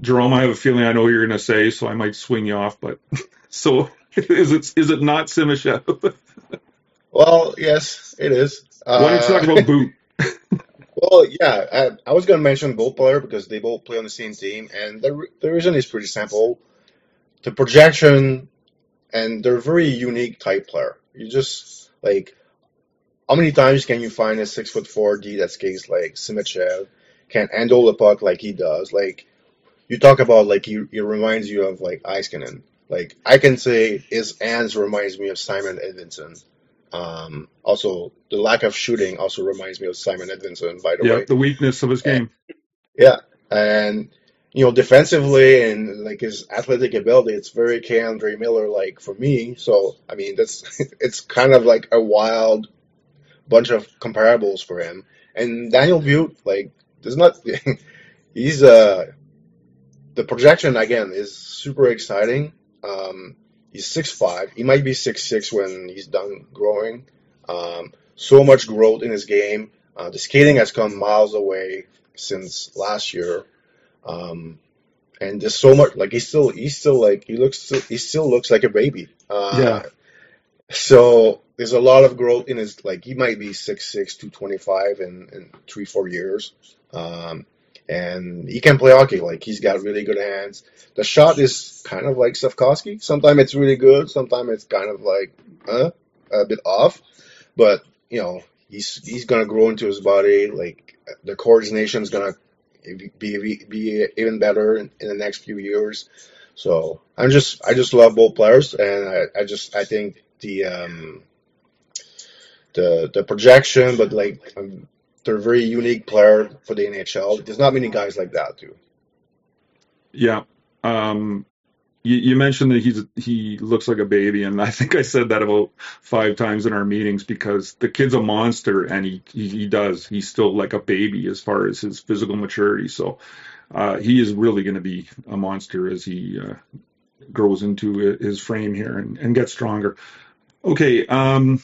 Jerome, I have a feeling I know what you're going to say, so I might swing you off. But so is it is it not Simashev? well, yes, it is. Why don't you talk about uh, But? well, yeah, I, I was going to mention both player because they both play on the same team, and the the reason is pretty simple. The projection, and they're very unique type player. You just like how many times can you find a six foot four D that skates like Simashev, can handle the puck like he does, like you talk about like he, he reminds you of like Heiskanen. Like I can say his hands reminds me of Simon Edvinsson. Um, also, the lack of shooting also reminds me of Simon Edvinsson. By the yeah, way, the weakness of his game. And, yeah, and you know, defensively and like his athletic ability, it's very K'Andre Miller like for me. So I mean, that's it's kind of like a wild bunch of comparables for him. And Daniil But, like, there's not. he's uh the projection again is super exciting. Um, he's six five. He might be six six when he's done growing. Um, so much growth in his game. Uh, the skating has come miles away since last year. Um, and there's so much like he's still he's still like he looks he still looks like a baby. Uh, yeah. So there's a lot of growth in his like he might be six six two twenty five in in three four years. Um, and he can play hockey. Like he's got really good hands. The shot is kind of like Slafkovsky. Sometimes it's really good. Sometimes it's kind of like uh, a bit off. But you know he's he's gonna grow into his body. Like the coordination is gonna be, be even better in, in the next few years. So I'm just I just love both players, and I, I just I think the um, the the projection, but like um, they're a very unique player for the NHL. There's not many guys like that too. Yeah. Um, you, you, mentioned that he's he looks like a baby, and I think I said that about five times in our meetings because the kid's a monster, and he he, he does. He's still like a baby as far as his physical maturity. So uh, he is really going to be a monster as he uh, grows into his frame here and, and gets stronger. Okay. Um,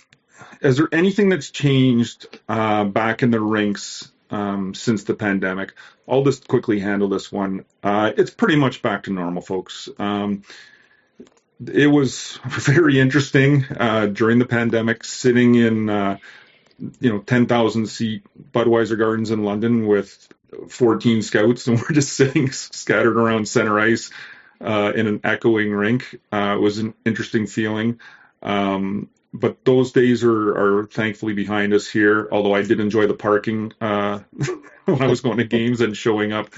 is there anything that's changed uh, back in the rinks um, since the pandemic? I'll just quickly handle this one. Uh, it's pretty much back to normal, folks. Um, it was very interesting uh, during the pandemic, sitting in uh, you know 10,000 seat Budweiser Gardens in London with 14 scouts, and we're just sitting scattered around center ice uh, in an echoing rink. Uh, it was an interesting feeling. Um, but those days are, are thankfully behind us here. Although I did enjoy the parking uh, when I was going to games and showing up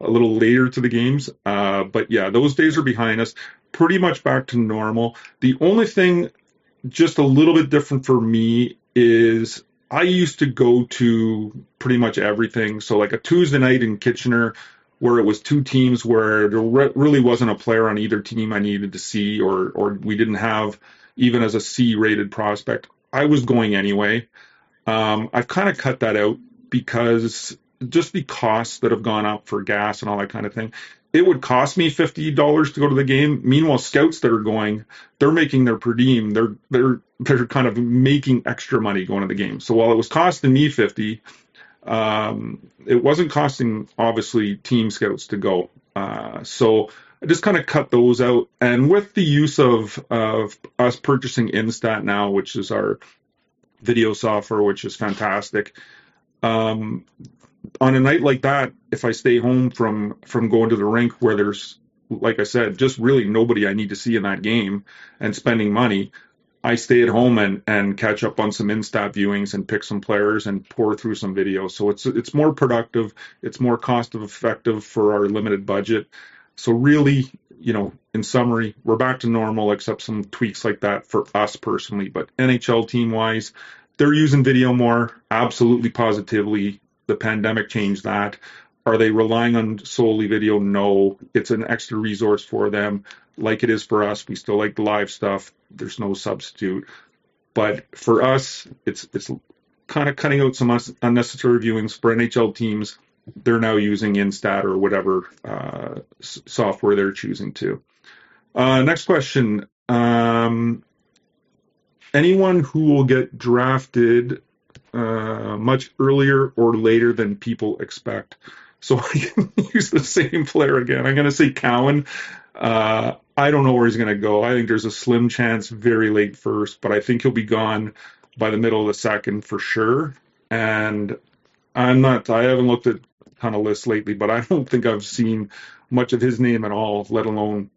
a little later to the games. Uh, but yeah, those days are behind us. Pretty much back to normal. The only thing just a little bit different for me is I used to go to pretty much everything. So like a Tuesday night in Kitchener where it was two teams where there re- really wasn't a player on either team I needed to see or or we didn't have even as a C rated prospect. I was going anyway. Um, I've kind of cut that out because just the costs that have gone up for gas and all that kind of thing. It would cost me fifty dollars to go to the game. Meanwhile, scouts that are going, they're making their per diem. They're they're they're kind of making extra money going to the game. So while it was costing me fifty, um, it wasn't costing obviously team scouts to go. Uh, so I just kind of cut those out. And with the use of of us purchasing Instat now, which is our video software, which is fantastic. Um, on a night like that, if I stay home from from going to the rink where there's like I said, just really nobody I need to see in that game and spending money, I stay at home and and catch up on some instat viewings and pick some players and pour through some videos. So it's it's more productive, it's more cost effective for our limited budget. So really, you know, in summary, we're back to normal except some tweaks like that for us personally. But NHL team wise, they're using video more. Absolutely positively the pandemic changed that. Are they relying on solely video? No. It's an extra resource for them, like it is for us. We still like the live stuff. There's no substitute. But for us, it's it's kind of cutting out some unnecessary viewings for NHL teams. They're now using Instat or whatever uh, software they're choosing to. Uh, next question. Um, anyone who will get drafted uh, much earlier or later than people expect. So I can use the same player again. I'm going to say Cowan. Uh, I don't know where he's going to go. I think there's a slim chance very late first, but I think he'll be gone by the middle of the second for sure. And I'm not, I haven't looked at ton of lists lately, but I don't think I've seen much of his name at all, let alone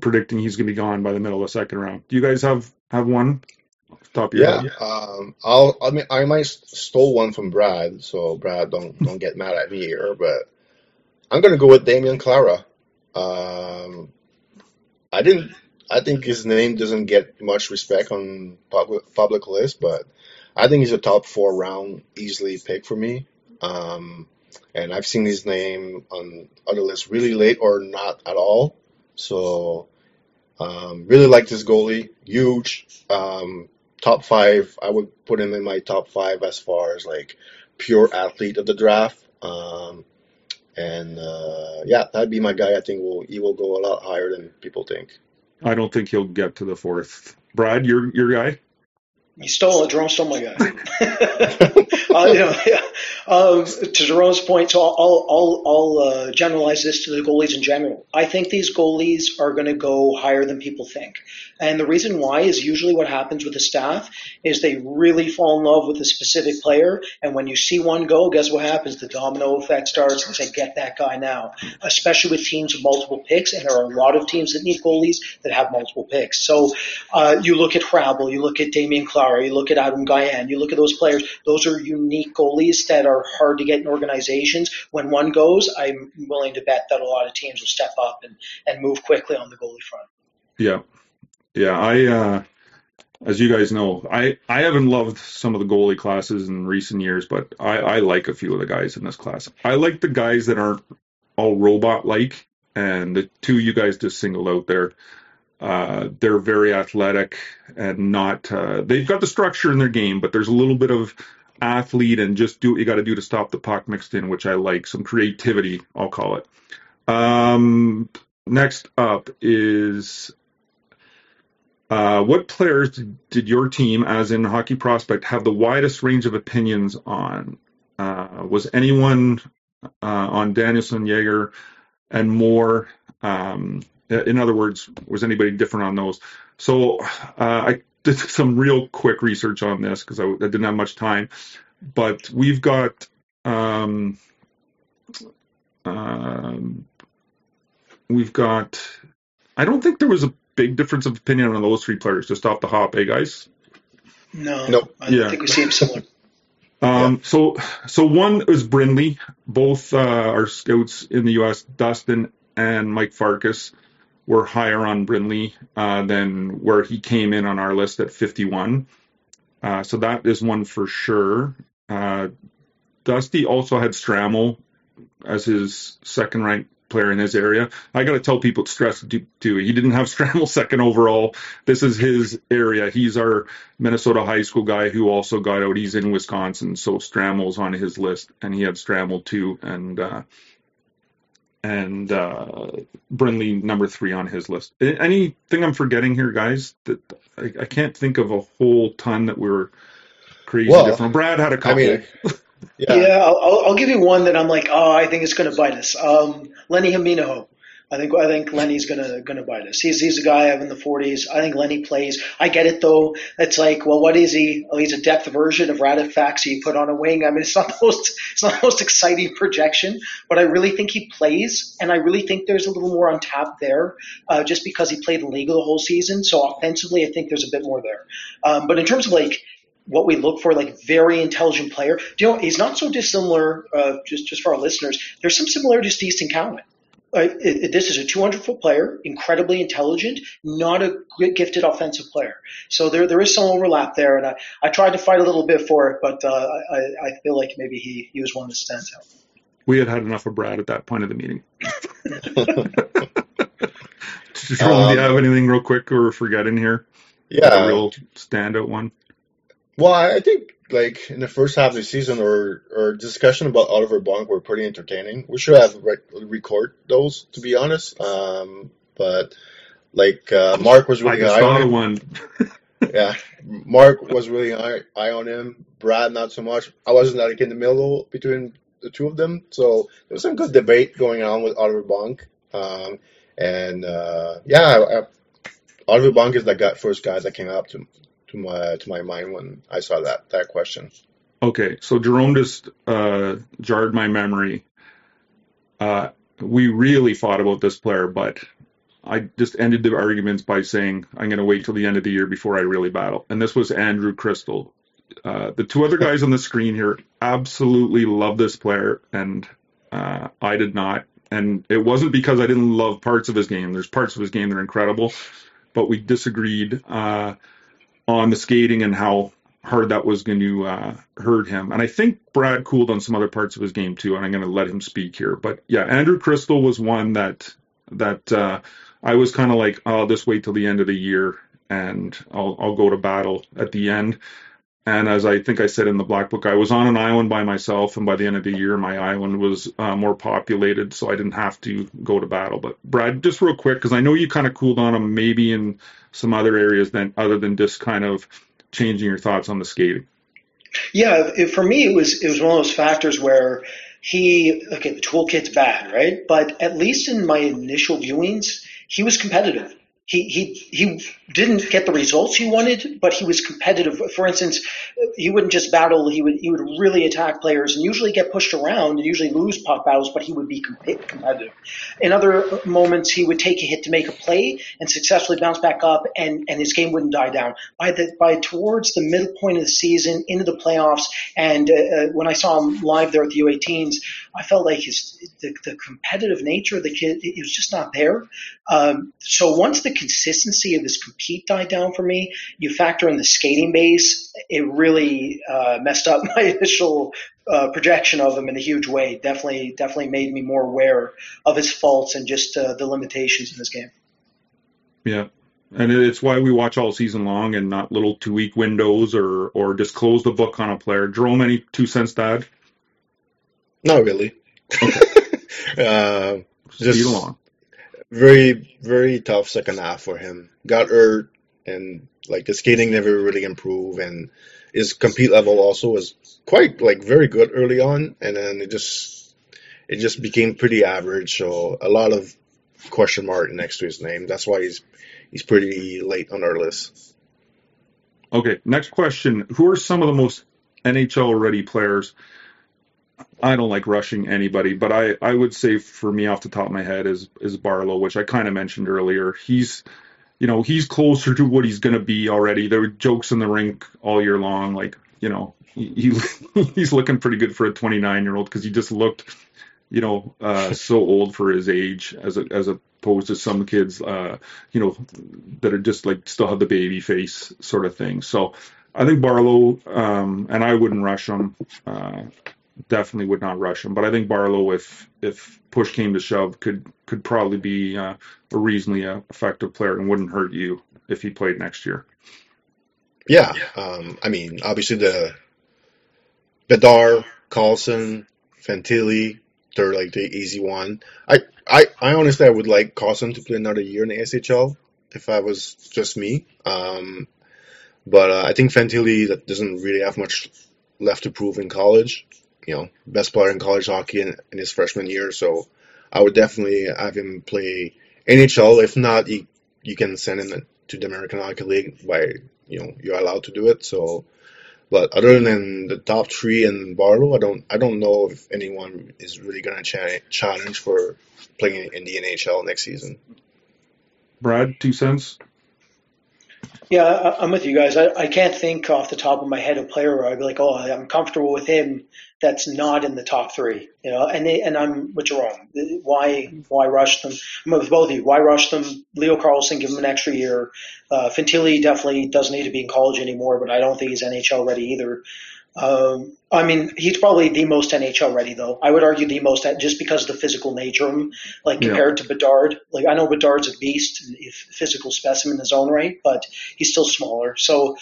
predicting he's going to be gone by the middle of the second round. Do you guys have, have one? Top yeah, um, I'll. I mean, I might stole one from Brad, so Brad, don't don't get mad at me here, but I'm gonna go with Damian Clara. Um, I didn't. I think his name doesn't get much respect on public public list, but I think he's a top four round easily pick for me. Um, and I've seen his name on other lists really late or not at all. So um, really like this goalie, huge. Um, top five. I would put him in my top five as far as like pure athlete of the draft. Um, and uh, yeah, that'd be my guy. I think will he will go a lot higher than people think. I don't think he'll get to the fourth. Brad, your your guy. He stole it. Jerome stole my guy. uh, you know, yeah. Um, to Jerome's point, so I'll, I'll, I'll uh, generalize this to the goalies in general. I think these goalies are going to go higher than people think. And the reason why is usually what happens with the staff is they really fall in love with a specific player. And when you see one go, guess what happens? The domino effect starts and say, get that guy now, especially with teams with multiple picks. And there are a lot of teams that need goalies that have multiple picks. So uh, you look at Hrabal, you look at Damian You look at Adam Gajan, you look at those players. Those are unique goalies that are are hard to get in organizations. When one goes, I'm willing to bet that a lot of teams will step up and, and move quickly on the goalie front. Yeah. Yeah. I, uh, as you guys know, I, I haven't loved some of the goalie classes in recent years, but I, I like a few of the guys in this class. I like the guys that aren't all robot like, and the two you guys just singled out there. Uh, they're very athletic and not. Uh, they've got the structure in their game, but there's a little bit of athlete and just do what you got to do to stop the puck mixed in, which I like. Some creativity, I'll call it. Um, next up is uh, what players did your team, as in Hockey Prospect, have the widest range of opinions on? Uh, was anyone uh, on Danielson, Yager, and more? Um, in other words, was anybody different on those? So uh, I did some real quick research on this because I, I, didn't have much time. But we've got um, um, we've got I don't think there was a big difference of opinion on those three players just off the hop, eh, guys? No, Nope. I Yeah. think we see him similar. Um, so, so one was Brindley. Both uh, our scouts in the U.S., Dustin and Mike Farkas, were higher on Brindley uh, than where he came in on our list at 51. Uh, so that is one for sure. Uh, Dusty also had Stramel as his second ranked player in his area. I got to tell people to stress too. He didn't have Stramel second overall. This is his area. He's our Minnesota high school guy who also got out. He's in Wisconsin, so Stramel's on his list, and he had Stramel too, and uh, and uh, Brindley number three on his list. Anything I'm forgetting here, guys? That I, I can't think of a whole ton that we're crazy Well, different. Brad had a couple. mean, Yeah, yeah, I'll, I'll- I'll give you one that I'm like, oh, I think it's going to bite us. Um, Lenni Hämeenaho. I think I think Lenni's gonna gonna bite us. He's he's a guy in the 40s. I think Lenni plays. I get it though. It's like, well, what is he? Oh, he's a depth version of Radek Faksa you put on a wing. I mean, it's not the most it's not the most exciting projection, but I really think he plays, and I really think there's a little more on tap there, uh, just because he played in the league the whole season. So offensively, I think there's a bit more there. Um, but in terms of like what we look for, like very intelligent player. Do you know, he's not so dissimilar, uh, just, just for our listeners, there's some similarities to Easton Cowan. Uh, it, it- this is a 200 foot player, incredibly intelligent, not a gifted offensive player. So there, there is some overlap there, and I, I tried to fight a little bit for it, but uh, I, I feel like maybe he, he was one that stands out. We had had enough of Brad at that point of the meeting. Jerome, do you Um, have anything real quick or forgetting here? Like a yeah. real standout one. Well, I I think like in the first half of the season, our our discussion about Oliver Bonk were pretty entertaining. We should have re- record those, to be honest. Um, but like uh, Mark was really high on him. one. Yeah, Mark was really high, high on him. Brad not so much. I wasn't like in the middle between the two of them, so there was some good debate going on with Oliver Bonk. Um, and uh, yeah, I, I, Oliver Bonk is the guy, first guy that came up to to my to my mind when I saw that that question. Okay, so Jerome just uh, jarred my memory. Uh, we really fought about this player, but I just ended the arguments by saying I'm going to wait till the end of the year before I really battle. And this was Andrew Cristall. Uh, the two other guys on the screen here absolutely love this player, and uh, I did not. And it wasn't because I didn't love parts of his game. There's parts of his game that are incredible, but we disagreed uh, on the skating and how hard that was going to uh, hurt him. And I think Brad cooled on some other parts of his game too, and I'm going to let him speak here. But yeah, Andrew Cristall was one that that uh, I was kind of like, oh, I'll just wait till the end of the year and I'll I'll go to battle at the end. And as I think I said in the black book, I was on an island by myself, and by the end of the year, my island was uh, more populated, so I didn't have to go to battle. But Brad, just real quick, because I know you kind of cooled on him, maybe in some other areas than other than just kind of changing your thoughts on the skating. Yeah, it, for me, it was it was one of those factors where he okay, the toolkit's bad, right? But at least in my initial viewings, he was competitive. He he he didn't get the results he wanted, but he was competitive. For instance, he wouldn't just battle; he would he would really attack players and usually get pushed around and usually lose puck battles, but he would be competitive. In other moments, he would take a hit to make a play and successfully bounce back up, and and his game wouldn't die down. By the by towards the middle point of the season, into the playoffs, and uh, uh, when I saw him live there at the U18s, I felt like his the, the competitive nature of the kid it was just not there. Um, so once the consistency of his compete died down for me, you factor in the skating base, it really uh, messed up my initial uh, projection of him in a huge way. Definitely, definitely made me more aware of his faults and just uh, the limitations in this game. Yeah. And it's why we watch all season long and not little two week windows or or just close the book on a player. Jerome, any two cents, Dad? Not really. uh, Speed just along. Very very tough second half for him. Got hurt and like the skating never really improved and his compete level also was quite like very good early on and then it just it just became pretty average so a lot of question mark next to his name that's why he's he's pretty late on our list Okay, next question. Who are some of the most NHL ready players I don't like rushing anybody, but I, I would say for me off the top of my head is is Barlow, which I kind of mentioned earlier. He's you know he's closer to what he's going to be already. There were jokes in the rink all year long, like you know he, he he's looking pretty good for a 29 year old because he just looked you know uh, so old for his age as a, as opposed to some kids uh, you know that are just like still have the baby face sort of thing. So I think Barlow um, and I wouldn't rush him. Uh, definitely would not rush him. But I think Barlow, if if push came to shove, could could probably be uh, a reasonably uh, effective player and wouldn't hurt you if he played next year. Yeah, um, I mean, obviously the Bedard, Carlsson, Fantilli, they're like the easy one. I, I, I honestly I would like Carlsson to play another year in the SHL if I was just me. Um, but uh, I think Fantilli that doesn't really have much left to prove in college you know, best player in college hockey in, in his freshman year. So I would definitely have him play NHL. If not, you, you can send him to the American Hockey League by, you know, you're allowed to do it. So, but other than the top three and Barlow, I don't, I don't know if anyone is really going to cha- challenge for playing in the NHL next season. Brad, two cents. Yeah, I'm with you guys. I, I can't think off the top of my head a player where I'd be like, oh, I'm comfortable with him. That's not in the top three, you know. And they, and I'm with Jerome. Why why rush them? I'm with both of you. Why rush them? Leo Carlsson, give him an extra year. Uh, Fantilli definitely doesn't need to be in college anymore, but I don't think he's NHL ready either. Um, I mean, he's probably the most NHL ready, though. I would argue the most just because of the physical nature of him, like compared yeah. to Bedard. Like I know Bedard's a beast, physical specimen in his own right, but he's still smaller. So,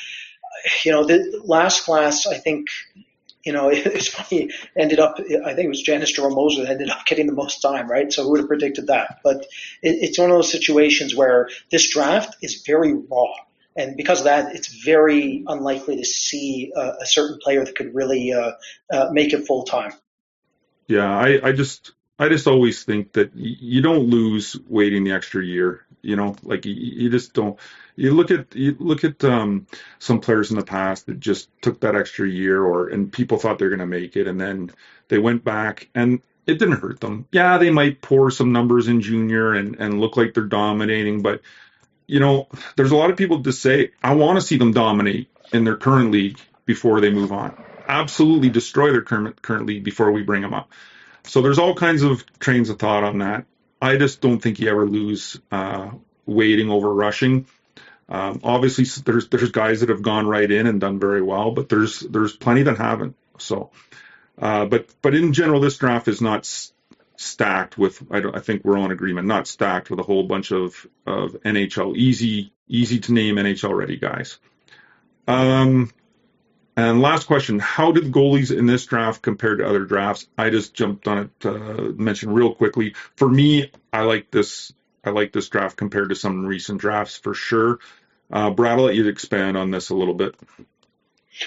you know, the last class, I think, you know, it's funny. Ended up, I think it was Janis Jerome Moser that ended up getting the most time, right? So who would have predicted that? But it, it's one of those situations where this draft is very raw and because of that, it's very unlikely to see a, a certain player that could really uh, uh, make it full time. Yeah, I, I just I just always think that you don't lose waiting the extra year. You know, like you, you just don't. You look at you look at um, some players in the past that just took that extra year, or and people thought they're going to make it, and then they went back and it didn't hurt them. Yeah, they might pour some numbers in junior and and look like they're dominating, but you know, there's a lot of people just say, I want to see them dominate in their current league before they move on. Absolutely destroy their current, current league before we bring them up. So there's all kinds of trains of thought on that. I just don't think you ever lose uh, waiting over rushing. Um, obviously, there's there's guys that have gone right in and done very well, but there's there's plenty that haven't. So, uh, but but in general, this draft is not stacked with I, I, think we're in agreement not stacked with a whole bunch of of NHL easy easy to name NHL ready guys. Um, and last question: How did goalies in this draft compare to other drafts? I just jumped on it, uh, mentioned real quickly. For me, I like this. I like this draft compared to some recent drafts for sure. Uh, Brad, I'll let you expand on this a little bit.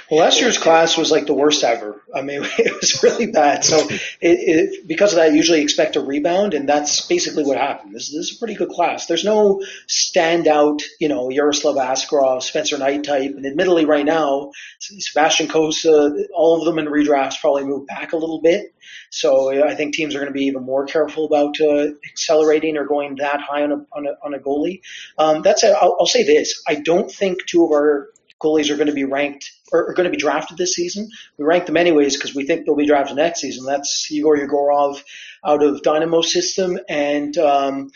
Well, last year's class was like the worst ever. I mean, it was really bad. So, it, it, because of that, I usually expect a rebound, and that's basically what happened. This, this is a pretty good class. There's no standout, you know, Yaroslav Askarov, Spencer Knight type. And admittedly, right now, Sebastian Cossa, all of them in redrafts probably moved back a little bit. So, I think teams are going to be even more careful about uh, accelerating or going that high on a on a, on a goalie. Um, that's it. I'll, I'll say this: I don't think two of our goalies are going to be ranked or are going to be drafted this season. We rank them anyways because we think they'll be drafted next season. That's Igor Yegorov out of Dynamo system and um,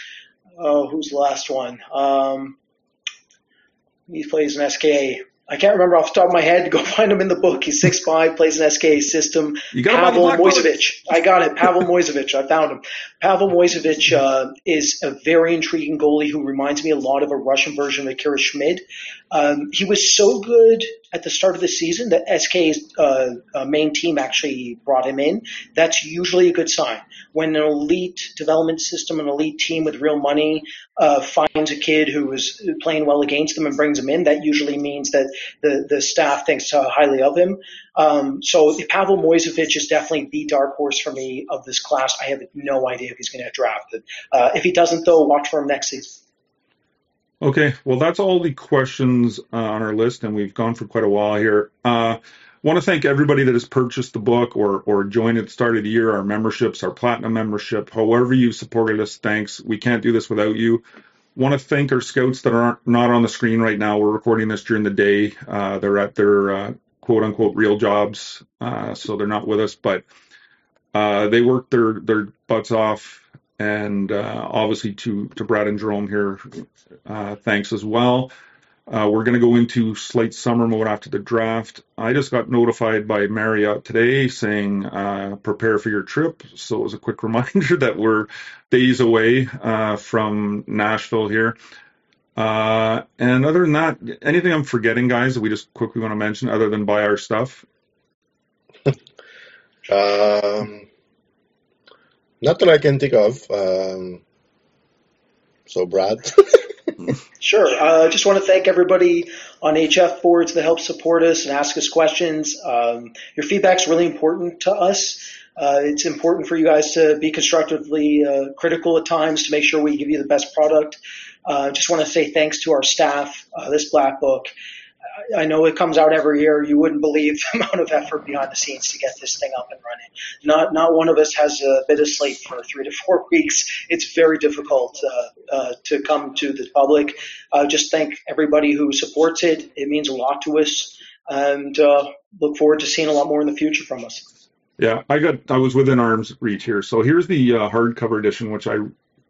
oh, who's the last one? Um, he plays in SKA. I can't remember off the top of my head. Go find him in the book. He's six five, plays an SKA system. You got Pavel Moysevich. I got it. Pavel Moysevich. I found him. Pavel Moysevich uh, is a very intriguing goalie who reminds me a lot of a Russian version of Akira Schmid. Um, he was so good at the start of the season that SK's uh, uh, main team actually brought him in. That's usually a good sign. When an elite development system, an elite team with real money uh, finds a kid who is playing well against them and brings him in, that usually means that the, the staff thinks uh, highly of him. Um, so Pavel Moysevich is definitely the dark horse for me of this class. I have no idea if he's going to get drafted. Uh, if he doesn't, though, watch for him next season. Okay, well, that's all the questions uh, on our list, and we've gone for quite a while here. Uh, want to thank everybody that has purchased the book or or joined at the start of the year. Our memberships, our platinum membership, however you supported us, thanks. We can't do this without you. Want to thank our scouts that are not on the screen right now. We're recording this during the day. Uh, they're at their uh, quote unquote real jobs, uh, so they're not with us, but uh, they work their their butts off. And uh, obviously to to Brad and Jerome here, uh, thanks as well. Uh, we're going to go into slight summer mode after the draft. I just got notified by Marriott today saying uh, prepare for your trip. So it was a quick reminder that we're days away uh, from Nashville here. Uh, and other than that, anything I'm forgetting, guys, that we just quickly want to mention other than buy our stuff? um, not that I can think of. Um, so, Brad. Sure. I uh, just want to thank everybody on HF boards that help support us and ask us questions. Um, your feedback's really important to us. Uh, it's important for you guys to be constructively uh, critical at times to make sure we give you the best product. Uh, just want to say thanks to our staff. Uh, this black book I know it comes out every year. You wouldn't believe the amount of effort behind the scenes to get this thing up and running. Not not one of us has a bit of sleep for three to four weeks. It's very difficult uh, uh, to come to the public. Uh, just thank everybody who supports it. It means a lot to us, and uh, look forward to seeing a lot more in the future from us. Yeah, I got I was within arm's reach here. So here's the uh, hardcover edition, which I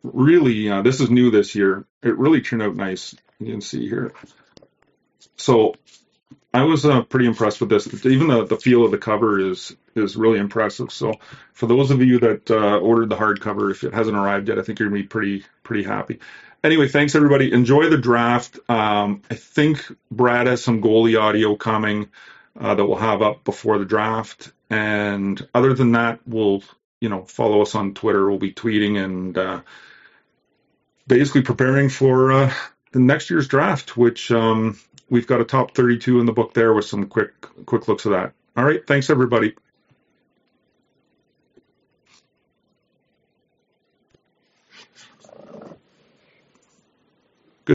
really uh, this is new this year. It really turned out nice. You can see here. So I was uh, pretty impressed with this. Even the, the feel of the cover is is really impressive. So for those of you that uh, ordered the hardcover, if it hasn't arrived yet, I think you're gonna be pretty pretty happy. Anyway, thanks everybody. Enjoy the draft. Um, I think Brad has some goalie audio coming uh, that we'll have up before the draft. And other than that, we'll you know follow us on Twitter. We'll be tweeting and uh, basically preparing for uh, the next year's draft, which um, we've got a top 32 in the book there with some quick quick looks of that. All right, thanks everybody.